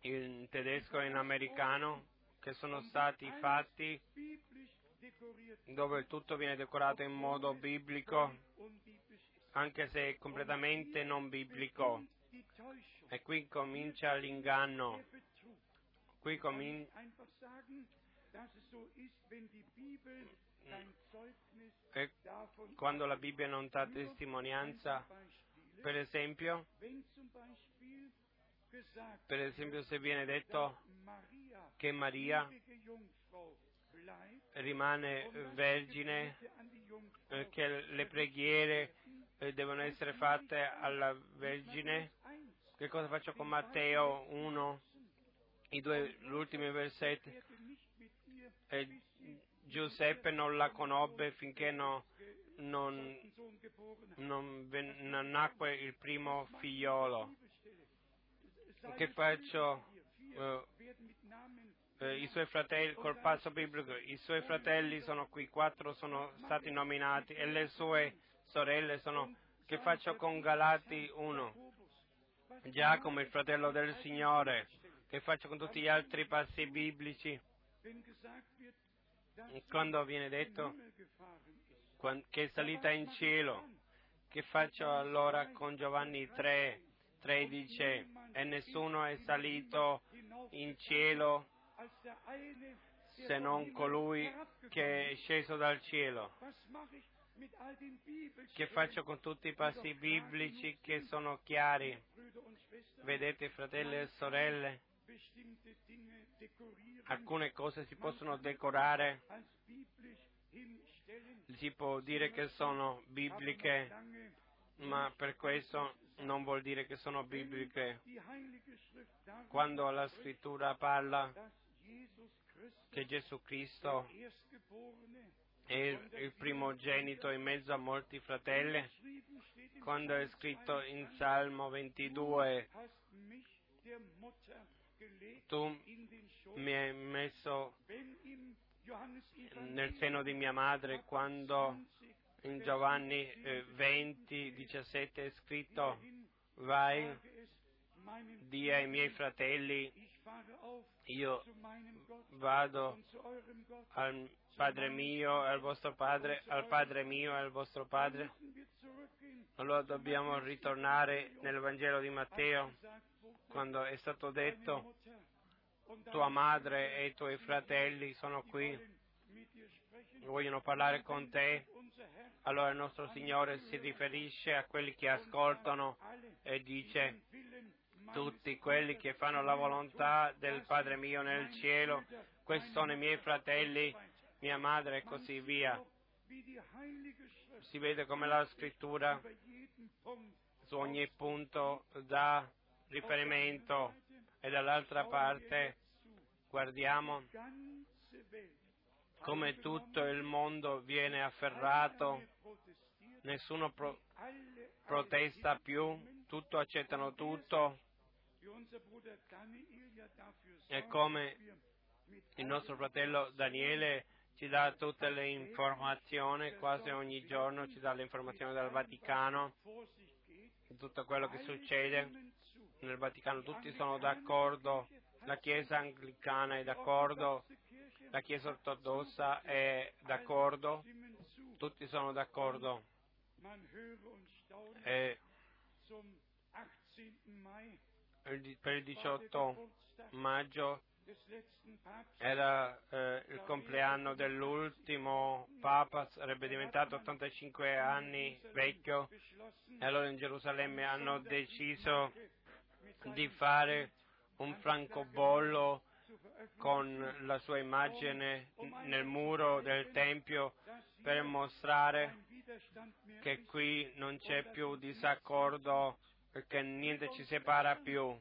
in tedesco e in americano che sono stati fatti dove tutto viene decorato in modo biblico, anche se è completamente non biblico. E qui comincia l'inganno. Qui comincia e quando la Bibbia non dà testimonianza, per esempio, per esempio se viene detto che Maria rimane vergine, eh, che le preghiere eh, devono essere fatte alla Vergine, che cosa faccio con Matteo 1, i due ultimi versetti? E Giuseppe non la conobbe finché no, non, non, non nacque il primo figliolo. Che faccio? Uh, uh, I suoi fratelli, col passo biblico, i suoi fratelli sono qui, quattro sono stati nominati e le sue sorelle sono. Che faccio con Galati 1? Giacomo, il fratello del Signore. Che faccio con tutti gli altri passi biblici? quando viene detto che è salita in cielo, che faccio allora con Giovanni 3, 13 e nessuno è salito in cielo se non colui che è sceso dal cielo. Che faccio con tutti i passi biblici che sono chiari? Vedete fratelli e sorelle? Alcune cose si possono decorare, si può dire che sono bibliche, ma per questo non vuol dire che sono bibliche. Quando la scrittura parla che Gesù Cristo è il primogenito in mezzo a molti fratelli, quando è scritto in Salmo 22, tu mi hai messo nel seno di mia madre quando in Giovanni 20, 17 è scritto vai, di ai miei fratelli, io vado al Padre mio, al vostro Padre, al Padre mio e al vostro Padre. Allora dobbiamo ritornare nel Vangelo di Matteo quando è stato detto tua madre e i tuoi fratelli sono qui, vogliono parlare con te, allora il nostro Signore si riferisce a quelli che ascoltano e dice tutti quelli che fanno la volontà del Padre mio nel cielo, questi sono i miei fratelli, mia madre e così via. Si vede come la scrittura su ogni punto dà riferimento e dall'altra parte guardiamo come tutto il mondo viene afferrato, nessuno pro- protesta più, tutto accettano tutto. E come il nostro fratello Daniele ci dà tutte le informazioni, quasi ogni giorno ci dà le informazioni dal Vaticano, tutto quello che succede nel Vaticano, tutti sono d'accordo, la Chiesa anglicana è d'accordo, la Chiesa ortodossa è d'accordo, tutti sono d'accordo. E per il 18 maggio era eh, il compleanno dell'ultimo Papa, sarebbe diventato 85 anni vecchio e allora in Gerusalemme hanno deciso di fare un francobollo con la sua immagine nel muro del Tempio per mostrare che qui non c'è più disaccordo perché niente ci separa più.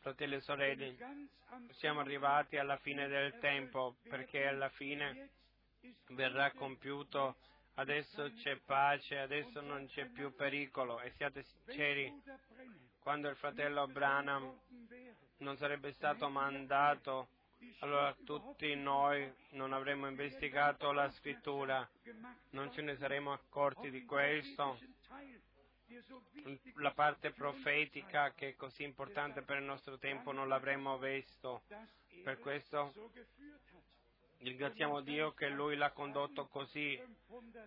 Fratelli e sorelle, siamo arrivati alla fine del tempo perché alla fine verrà compiuto, adesso c'è pace, adesso non c'è più pericolo e siate sinceri, quando il fratello Branham non sarebbe stato mandato, allora tutti noi non avremmo investigato la scrittura, non ce ne saremmo accorti di questo. La parte profetica che è così importante per il nostro tempo non l'avremmo visto. Per questo ringraziamo Dio che Lui l'ha condotto così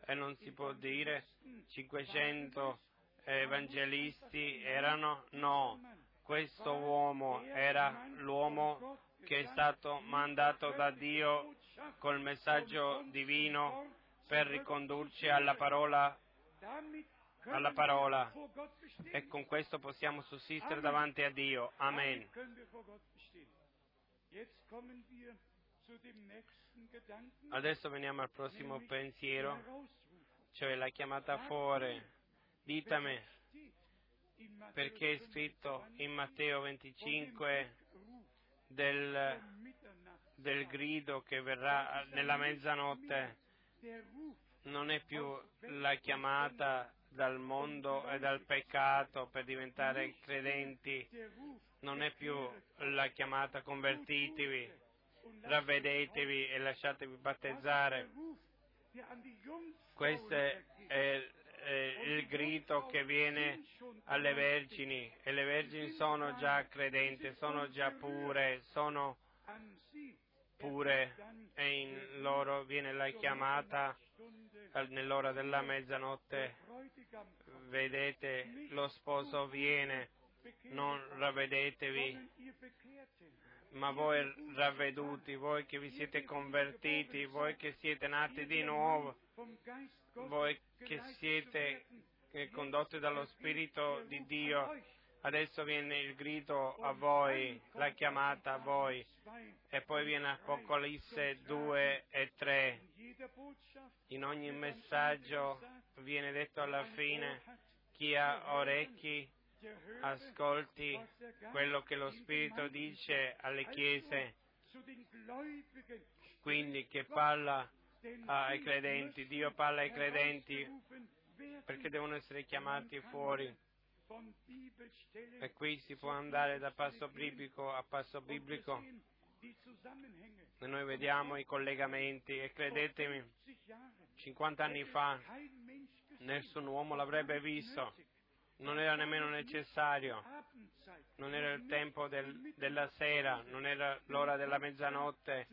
e non si può dire 500 evangelisti erano, no, questo uomo era l'uomo che è stato mandato da Dio col messaggio divino per ricondurci alla parola, alla parola. E con questo possiamo sussistere davanti a Dio. Amen. Adesso veniamo al prossimo pensiero, cioè la chiamata fuori. Ditami, perché è scritto in Matteo 25 del, del grido che verrà nella mezzanotte, non è più la chiamata dal mondo e dal peccato per diventare credenti, non è più la chiamata convertitevi, ravvedetevi e lasciatevi battezzare. Questo è, è il grido che viene alle vergini e le vergini sono già credenti, sono già pure, sono pure e in loro viene la chiamata nell'ora della mezzanotte. Vedete, lo sposo viene, non ravvedetevi, ma voi ravveduti, voi che vi siete convertiti, voi che siete nati di nuovo, voi che siete condotti dallo Spirito di Dio, adesso viene il grido a voi, la chiamata a voi, e poi viene Apocalisse 2 e 3. In ogni messaggio viene detto alla fine, chi ha orecchi ascolti quello che lo Spirito dice alle chiese, quindi che parla ai credenti, Dio parla ai credenti perché devono essere chiamati fuori. E qui si può andare da passo biblico a passo biblico e noi vediamo i collegamenti e credetemi, 50 anni fa nessun uomo l'avrebbe visto, non era nemmeno necessario, non era il tempo del, della sera, non era l'ora della mezzanotte,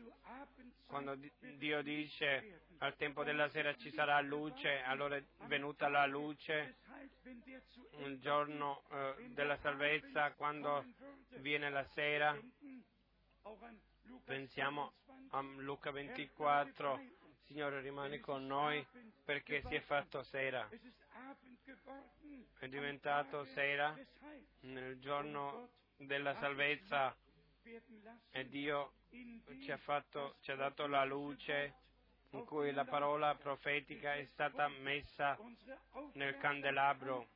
quando Dio dice al tempo della sera ci sarà luce, allora è venuta la luce, il giorno eh, della salvezza, quando viene la sera, pensiamo a Luca 24, Signore rimane con noi perché si è fatto sera. È diventato sera nel giorno della salvezza e Dio ci ha, fatto, ci ha dato la luce in cui la parola profetica è stata messa nel candelabro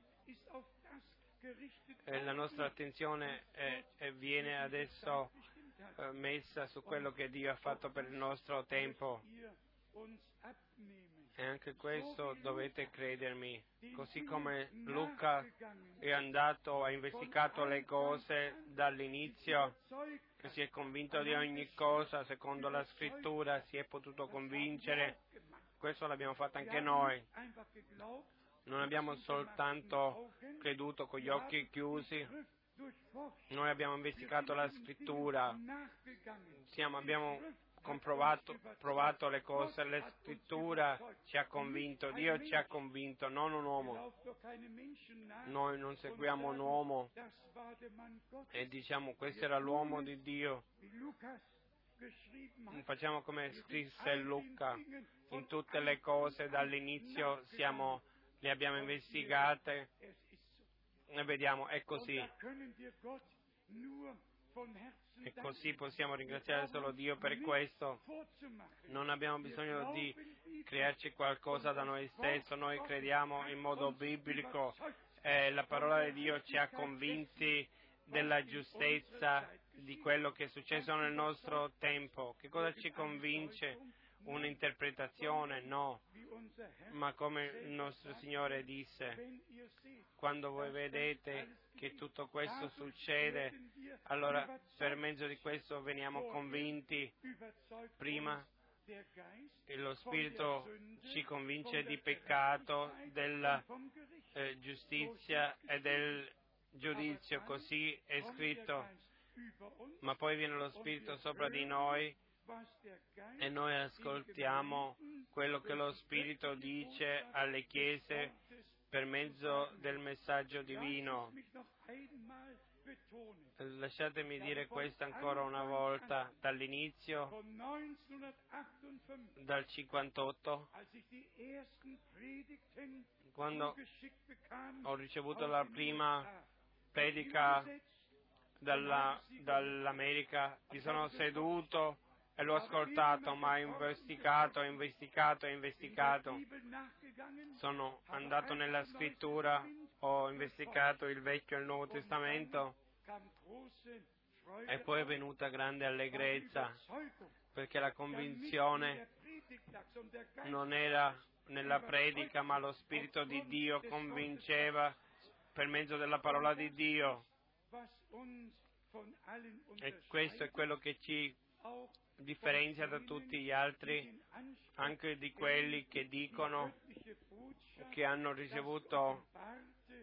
e la nostra attenzione è- è viene adesso eh, messa su quello che Dio ha fatto per il nostro tempo. E anche questo dovete credermi. Così come Luca è andato, ha investigato le cose dall'inizio si è convinto di ogni cosa, secondo la scrittura si è potuto convincere. Questo l'abbiamo fatto anche noi. Non abbiamo soltanto creduto con gli occhi chiusi, noi abbiamo investigato la scrittura. Siamo- abbiamo comprovato provato le cose, la scrittura ci ha convinto, Dio ci ha convinto, non un uomo. Noi non seguiamo un uomo e diciamo questo era l'uomo di Dio. Facciamo come scrisse Luca, in tutte le cose dall'inizio siamo, le abbiamo investigate e vediamo, è così. E così possiamo ringraziare solo Dio per questo. Non abbiamo bisogno di crearci qualcosa da noi stessi, noi crediamo in modo biblico e la parola di Dio ci ha convinti della giustezza di quello che è successo nel nostro tempo. Che cosa ci convince? Un'interpretazione? No, ma come il nostro Signore disse, quando voi vedete che tutto questo succede, allora per mezzo di questo veniamo convinti prima lo Spirito ci convince di peccato, della eh, giustizia e del giudizio, così è scritto. Ma poi viene lo Spirito sopra di noi e noi ascoltiamo quello che lo Spirito dice alle chiese per mezzo del messaggio divino. Lasciatemi dire questo ancora una volta, dall'inizio, Von 1958, dal 58, als ich die ersten Predigten quando ho ricevuto la prima predica dalla- dall'America, mi sono seduto e l'ho ascoltato, ma ho investigato, ho investigato, ho investigato. Sono andato nella scrittura, ho investigato il Vecchio e il Nuovo Testamento e poi è venuta grande allegrezza perché la convinzione non era nella predica, ma lo Spirito di Dio convinceva per mezzo della parola di Dio. E questo è quello che ci differenzia da tutti gli altri, anche di quelli che dicono che hanno ricevuto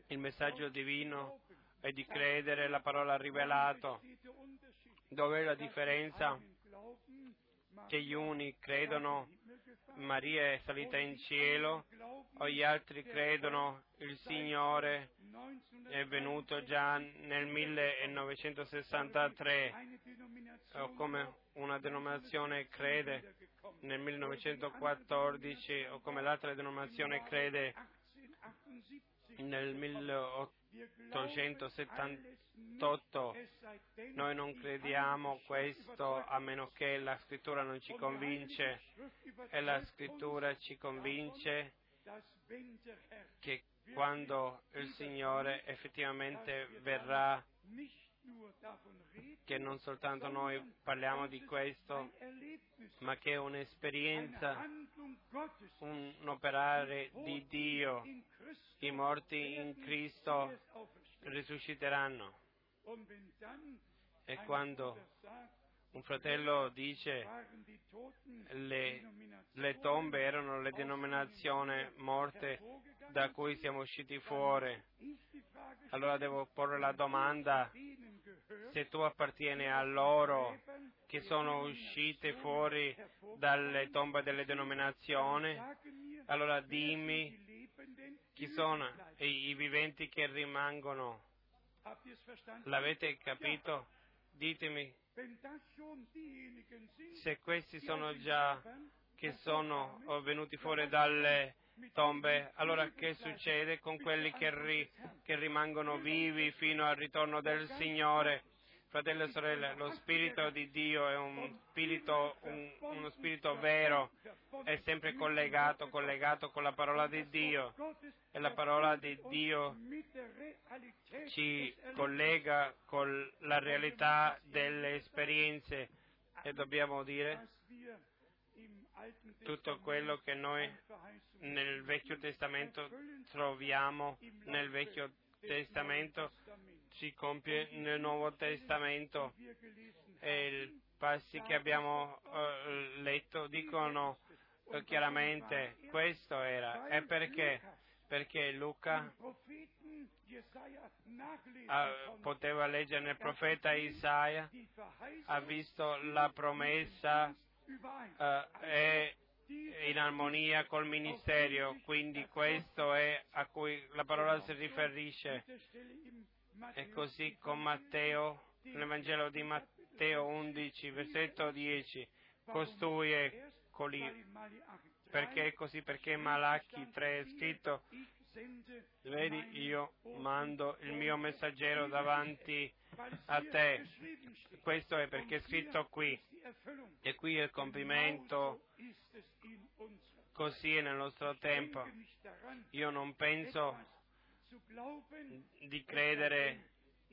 il messaggio divino e di credere la parola Unterschied. Dov'è la differenza? Che gli uni credono Maria è salita in cielo o gli altri credono il Signore 1900 è venuto già nel 1963 eine Denomination o come una denominazione crede nel 1914 o come l'altra denominazione crede 1878. nel Wir glauben 1878. Alles es sei denn, Noi non crediamo questo a meno che la scrittura non ci convince. E la scrittura ci convince che quando il Signore effettivamente verrà, che non soltanto noi parliamo di questo, ma che è un'esperienza, un operare di Dio. I morti in Cristo risusciteranno. E quando un fratello dice le, le tombe erano le denominazioni morte da cui siamo usciti fuori, allora devo porre la domanda se tu appartieni a loro che sono uscite fuori dalle tombe delle denominazioni, allora dimmi chi sono i, viventi che rimangono. L'avete capito? Ditemi Se questi sono già che sono venuti fuori dalle tombe. Allora che succede con quelli che, ri, che rimangono vivi fino al ritorno del Signore? Fratelli e sorelle, lo Spirito di Dio è un spirito, un, uno spirito vero, è sempre collegato, collegato con la parola di Dio. E la parola di Dio ci collega con la realtà delle esperienze. E dobbiamo dire tutto quello che noi nel Vecchio Testamento troviamo nel Vecchio Testamento si compie nel Nuovo Testamento e i passi che abbiamo uh, letto dicono uh, chiaramente questo era e perché? Perché Luca uh, poteva leggere nel profeta Isaia, ha visto la promessa è in armonia col ministero, quindi questo è a cui la parola si riferisce. E così con Matteo, nel Vangelo di Matteo 11, versetto 10, costui è colì. Perché è così? Perché Malachi 3 è scritto, vedi, io mando il mio messaggero davanti a te. Questo è perché è scritto qui. E qui è il compimento, così è nel nostro tempo. Io non penso di credere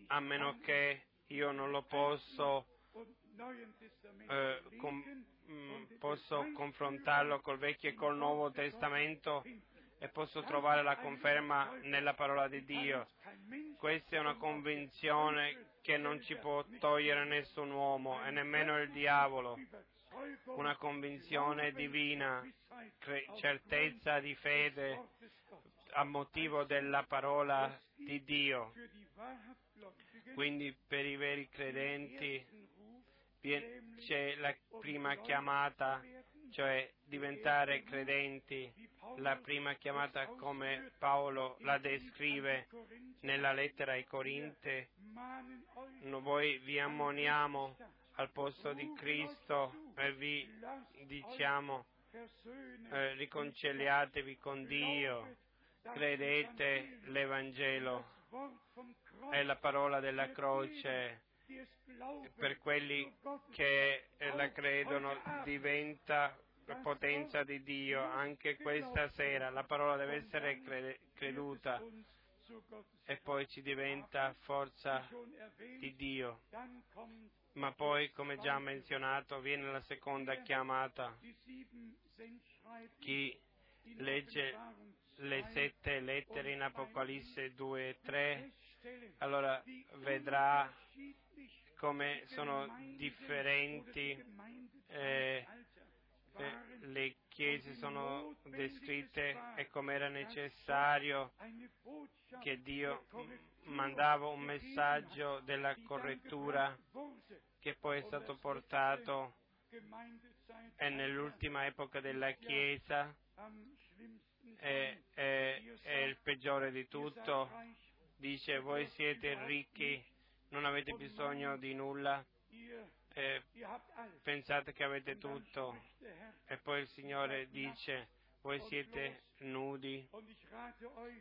a meno che io non lo posso, eh, com, mh, posso confrontarlo col Vecchio e col Nuovo Testamento e posso trovare la conferma nella parola di Dio. Questa è una convinzione che non ci può togliere nessun uomo e nemmeno il diavolo. Una convinzione divina, cre- certezza di fede a motivo della parola di Dio. Quindi per i veri credenti c'è la prima chiamata, cioè diventare credenti, la prima chiamata come Paolo la descrive nella lettera ai Corinti. Noi vi ammoniamo al posto di Cristo e vi diciamo eh, riconciliatevi con Dio credete l'Evangelo, è la parola della croce, per quelli che la credono diventa potenza di Dio anche questa sera, la parola deve essere creduta e poi ci diventa forza di Dio. Ma poi, come già menzionato, viene la seconda chiamata. Chi legge le sette lettere in Apocalisse 2 e 3, allora vedrà come sono differenti eh, le chiese sono descritte e come era necessario che Dio mandava un messaggio della correttura che poi è stato portato e nell'ultima epoca della Chiesa è, è, è il peggiore di tutto. Dice voi siete ricchi, non avete bisogno di nulla, eh, pensate che avete tutto. E poi il Signore dice voi siete nudi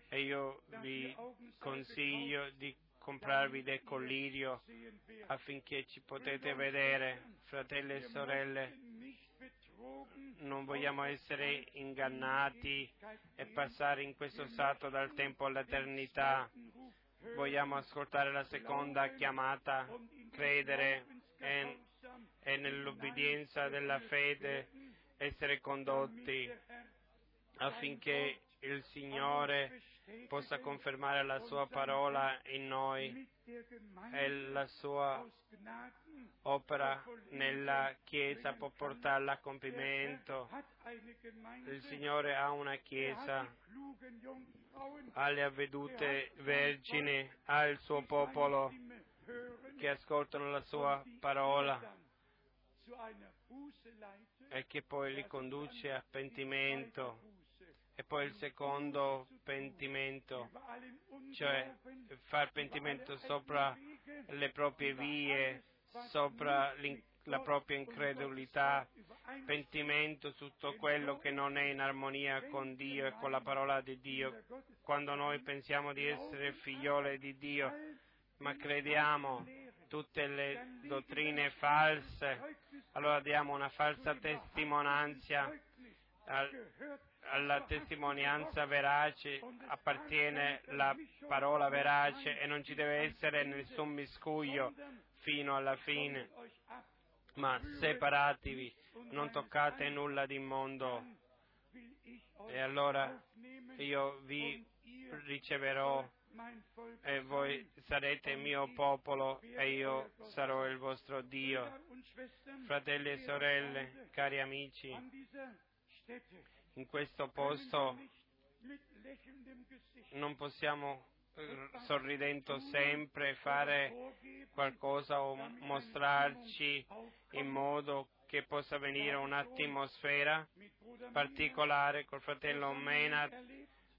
e io vi consiglio di comprarvi del collirio affinché ci potete vedere, fratelli e sorelle non vogliamo essere ingannati e passare in questo stato dal tempo all'eternità. Vogliamo ascoltare la seconda chiamata, credere e, e nell'obbedienza della fede essere condotti affinché il Signore possa confermare la sua parola in noi e la sua opera nella Chiesa può portarla a compimento. Il Signore ha una Chiesa, ha le avvedute vergini, ha il suo popolo che ascoltano la sua parola e che poi li conduce a pentimento e poi il secondo pentimento, cioè far pentimento sopra le proprie vie, sopra la propria incredulità, pentimento su tutto quello che non è in armonia con Dio e con la parola di Dio. Quando noi pensiamo di essere figliole di Dio, ma crediamo tutte le dottrine false, allora diamo una falsa testimonianza. Alla testimonianza verace appartiene la parola verace e non ci deve essere nessun miscuglio fino alla fine. Ma separatevi, non toccate nulla di immondo. E allora io vi riceverò e voi sarete mio popolo e io sarò il vostro Dio. Fratelli e sorelle, cari amici, in questo posto non possiamo sorridendo sempre fare qualcosa o mostrarci in modo che possa venire un'atmosfera particolare col fratello Menat.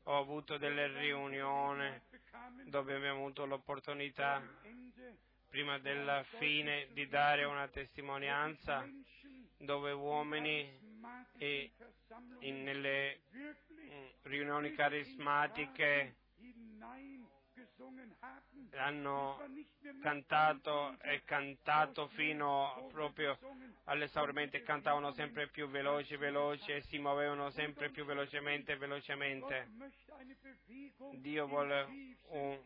Ho avuto delle riunioni dove abbiamo avuto l'opportunità prima della fine di dare una testimonianza dove uomini e nelle riunioni carismatiche hanno cantato e cantato fino proprio all'esaurimento e cantavano sempre più veloci, veloci e si muovevano sempre più velocemente velocemente. Dio vuole un,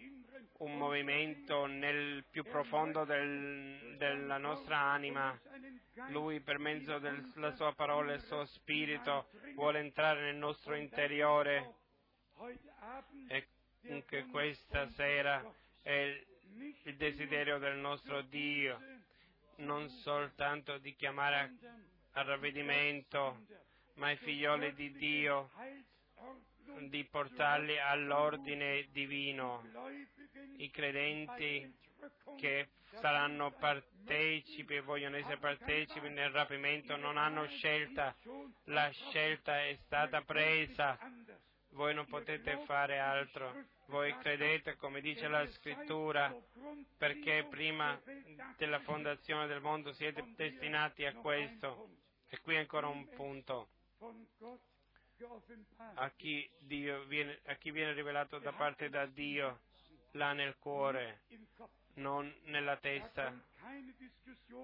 un movimento nel più profondo del, della nostra anima. Lui per mezzo della sua parola e del suo spirito vuole entrare nel nostro interiore. e anche questa sera è il desiderio del nostro Dio, non soltanto di chiamare al ravvedimento, ma i figlioli di Dio, di portarli all'ordine divino, i credenti che saranno partecipi e vogliono essere partecipi nel rapimento non hanno scelta, la scelta è stata presa, voi non potete fare altro voi credete, come dice la scrittura, perché prima della fondazione del mondo siete destinati a questo. E qui ancora un punto. A chi, viene, a chi viene rivelato da parte da Dio, là nel cuore, non nella testa.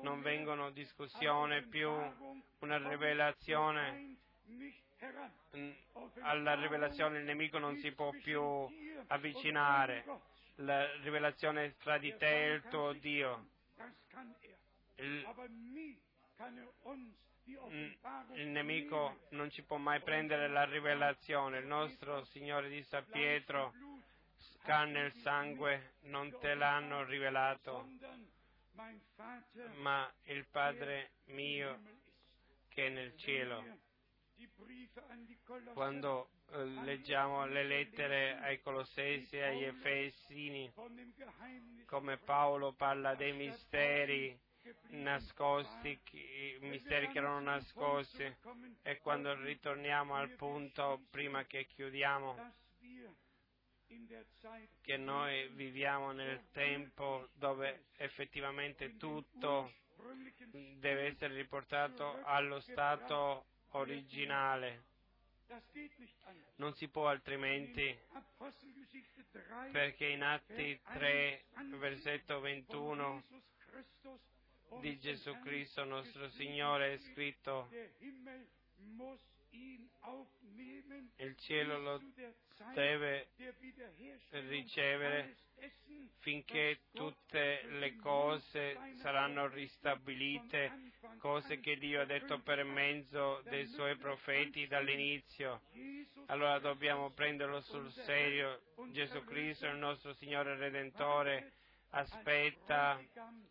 Non vengono discussioni più, una rivelazione alla rivelazione il nemico non si può più avvicinare, la rivelazione tra di te e il tuo Dio. Il, il nemico non ci può mai prendere la rivelazione. Il nostro Signore disse a Pietro, carne e sangue non te l'hanno rivelato, ma il Padre mio che è nel cielo. Quando eh, leggiamo le lettere ai Colossesi e agli Efesini, come Paolo parla dei misteri nascosti, misteri che erano nascosti, e quando ritorniamo al punto prima che chiudiamo, che noi viviamo nel tempo dove effettivamente tutto deve essere riportato allo stato originale. Non si può altrimenti, perché in Atti 3, versetto 21 di Gesù Cristo nostro Signore è scritto il cielo lo deve ricevere finché tutte le cose saranno ristabilite, cose che Dio ha detto per mezzo dei suoi profeti dall'inizio. Allora dobbiamo prenderlo sul serio. Gesù Cristo, il nostro Signore Redentore, aspetta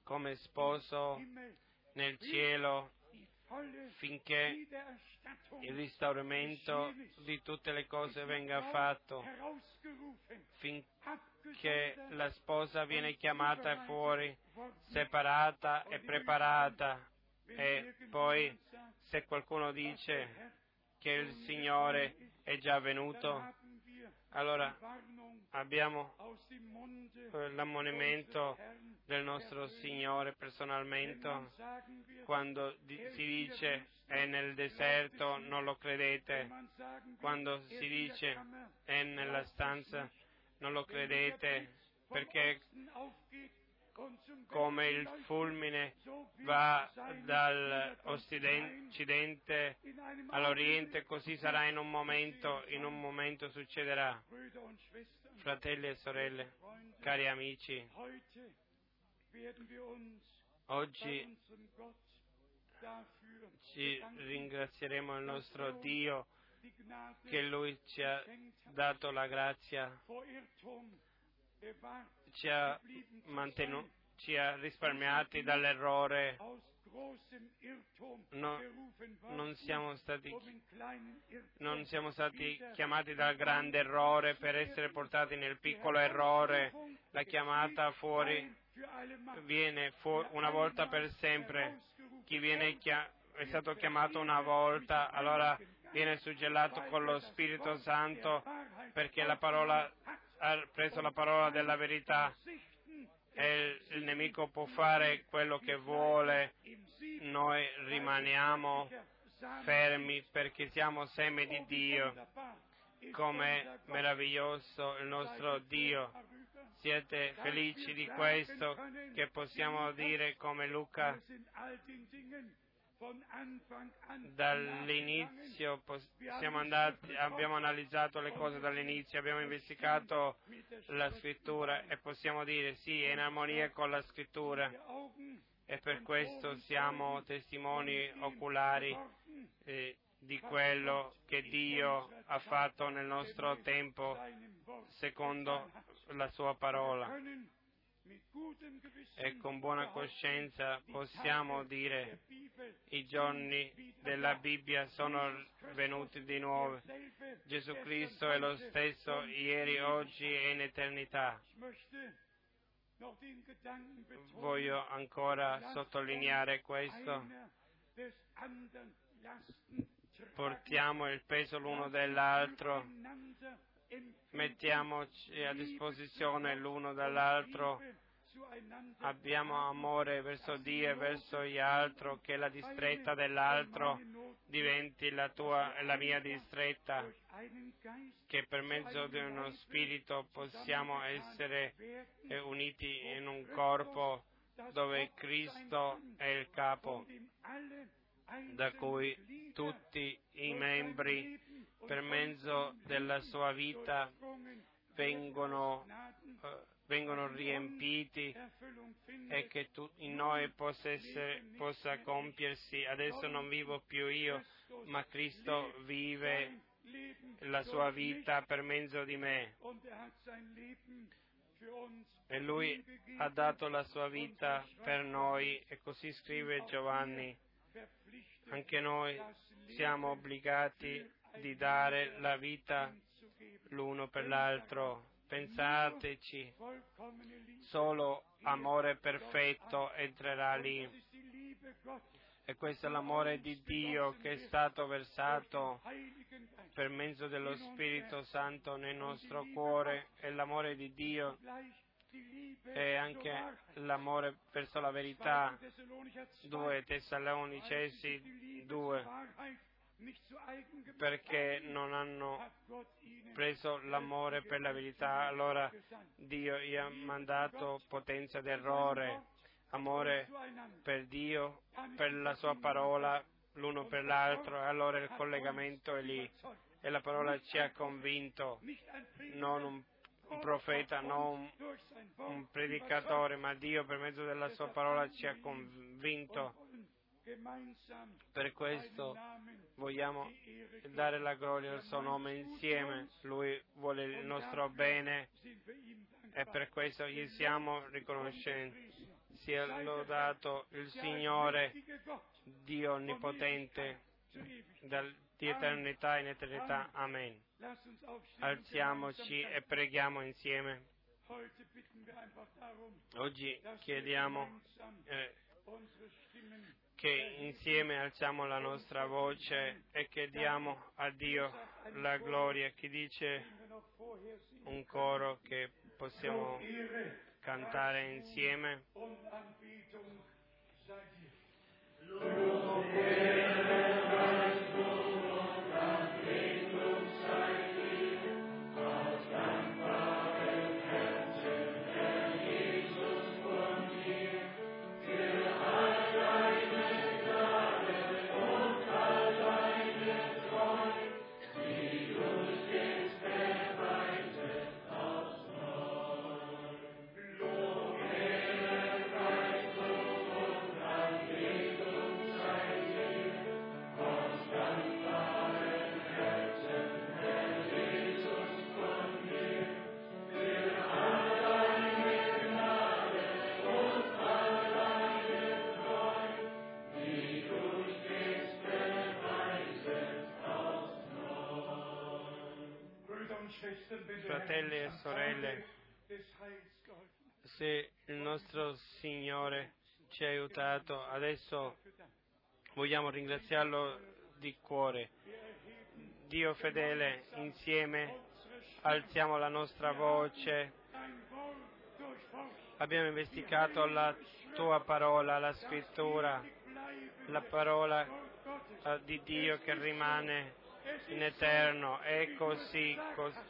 come sposo nel cielo finché il ristauramento di tutte le cose venga fatto, finché la sposa viene chiamata fuori, separata e preparata. E poi se qualcuno dice che il Signore è già venuto, Allora abbiamo l'ammonimento del nostro Signore personalmente. Quando si dice è nel deserto, non lo credete. Quando si dice è nella stanza, non lo credete perché Come il fulmine va dall'Occidente all'Oriente, così sarà in un momento, in un momento succederà. Fratelli e sorelle, cari amici, oggi ci ringrazieremo il nostro Dio che Lui ci ha dato la grazia, ci ha, mantenu- ci ha risparmiati dall'errore. No, Non siamo stati non siamo stati chiamati dal grande errore per essere portati nel piccolo errore. La chiamata fuori viene fu- una volta per sempre. Chi viene chia- è stato chiamato una volta, allora viene suggellato con lo Spirito Santo perché la parola ha preso la parola della verità e il, nemico può fare quello che vuole. Noi rimaniamo fermi perché siamo semi di Dio. Come meraviglioso il nostro Dio. Siete felici di questo che possiamo dire come Luca dall'inizio andati, abbiamo analizzato le cose dall'inizio, abbiamo investigato la scrittura e possiamo dire sì, è in armonia con la scrittura. E per questo siamo testimoni oculari eh, di quello che Dio ha fatto nel nostro tempo secondo la sua parola e con buona coscienza possiamo dire i giorni della Bibbia sono venuti di nuovo. Gesù Cristo è lo stesso ieri, oggi e in eternità. Voglio ancora sottolineare questo. Portiamo il peso l'uno dell'altro, mettiamoci a disposizione l'uno dell'altro, abbiamo amore verso Dio e verso gli altri, che la distretta dell'altro diventi la tua la mia distretta, che per mezzo di uno spirito possiamo essere eh, uniti in un corpo dove Cristo è il capo, da cui tutti i membri per mezzo della sua vita vengono, eh, vengono riempiti e che tu, in noi possa, essere, possa compiersi. Adesso non vivo più io, ma Cristo vive la sua vita per mezzo di me. E lui ha dato la sua vita per noi e così scrive Giovanni. Anche noi siamo obbligati di dare la vita l'uno per l'altro. Pensateci, solo amore perfetto entrerà lì. E questo è l'amore di Dio che è stato versato per mezzo dello Spirito Santo nel nostro cuore e l'amore di Dio è anche l'amore verso la verità. 2 Tessalonicesi 2 perché non hanno preso l'amore per la verità, allora Dio gli ha mandato potenza d'errore, amore per Dio, per la sua parola, l'uno per l'altro, e allora il collegamento è lì. e la parola ci ha convinto, non un, un profeta, non un, un predicatore, ma Dio per mezzo della sua parola ci ha convinto. Per questo vogliamo dare la gloria al suo nome insieme. Lui vuole il nostro bene e per questo gli siamo riconoscenti. Sia lodato il Signore, Dio Onnipotente, di eternità in eternità. Amen. Alziamoci e preghiamo insieme. Oggi chiediamo eh, che insieme alziamo la nostra voce e che diamo a Dio la gloria. Chi dice un coro che possiamo cantare insieme? und Fratelli e sorelle, se il nostro Signore ci ha aiutato, adesso vogliamo ringraziarlo di cuore. Dio fedele, insieme alziamo la nostra voce, abbiamo investigato la tua parola, la scrittura, la parola eh, di Dio che rimane in eterno. È così, cos-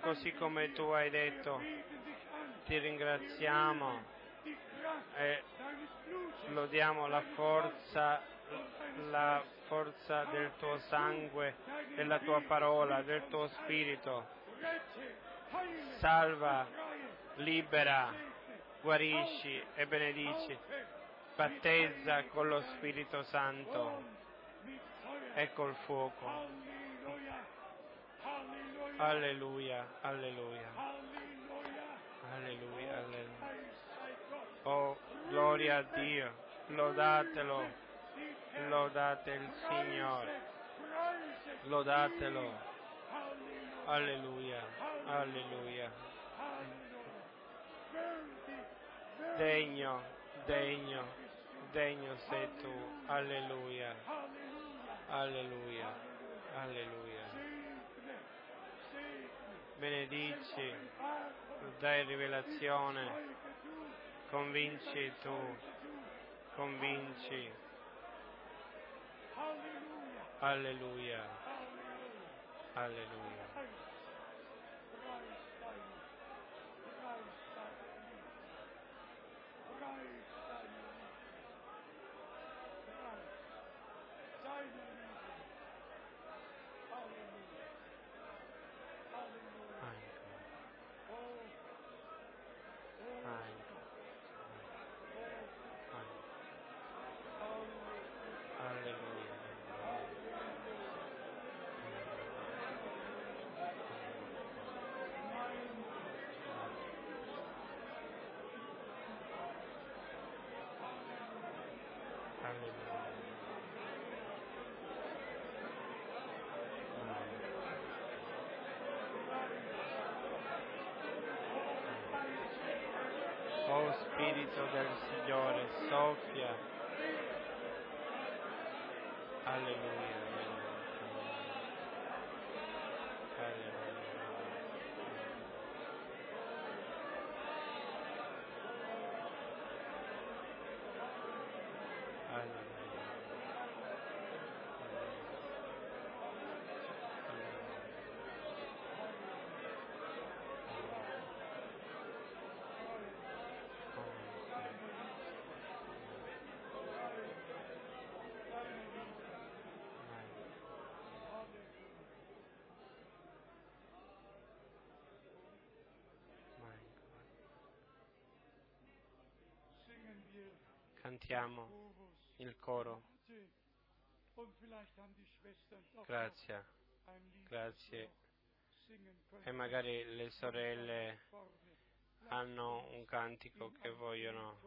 così come tu hai detto. Ti ringraziamo e lodiamo la forza, la forza del tuo sangue, della tua parola, del tuo spirito. Salva, libera, guarisci e benedici. Battezza con lo Spirito Santo e col fuoco. Alleluia, alleluia, alleluia, alleluia. Oh, gloria a Dio, lodatelo, lodate il Signore, lodatelo. Alleluia, alleluia. Degno, degno, degno sei tu. Alleluia, alleluia, alleluia. Benedici, dai rivelazione, convinci tu, convinci. Alleluia, alleluia. Anche, anche, anche. Alleluia. Alleluia. Oh Spirito del Signore, soffia. Alleluia. Cantiamo il coro. Grazie, grazie. E magari le sorelle hanno un cantico che vogliono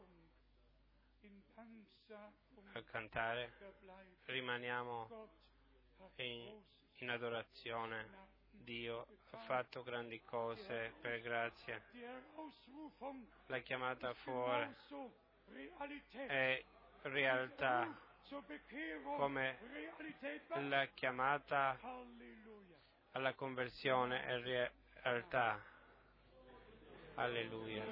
cantare. Rimaniamo in, in adorazione. Dio ha fatto grandi cose per grazia. La chiamata fuori è realtà, come la chiamata alla conversione è realtà. Alleluia.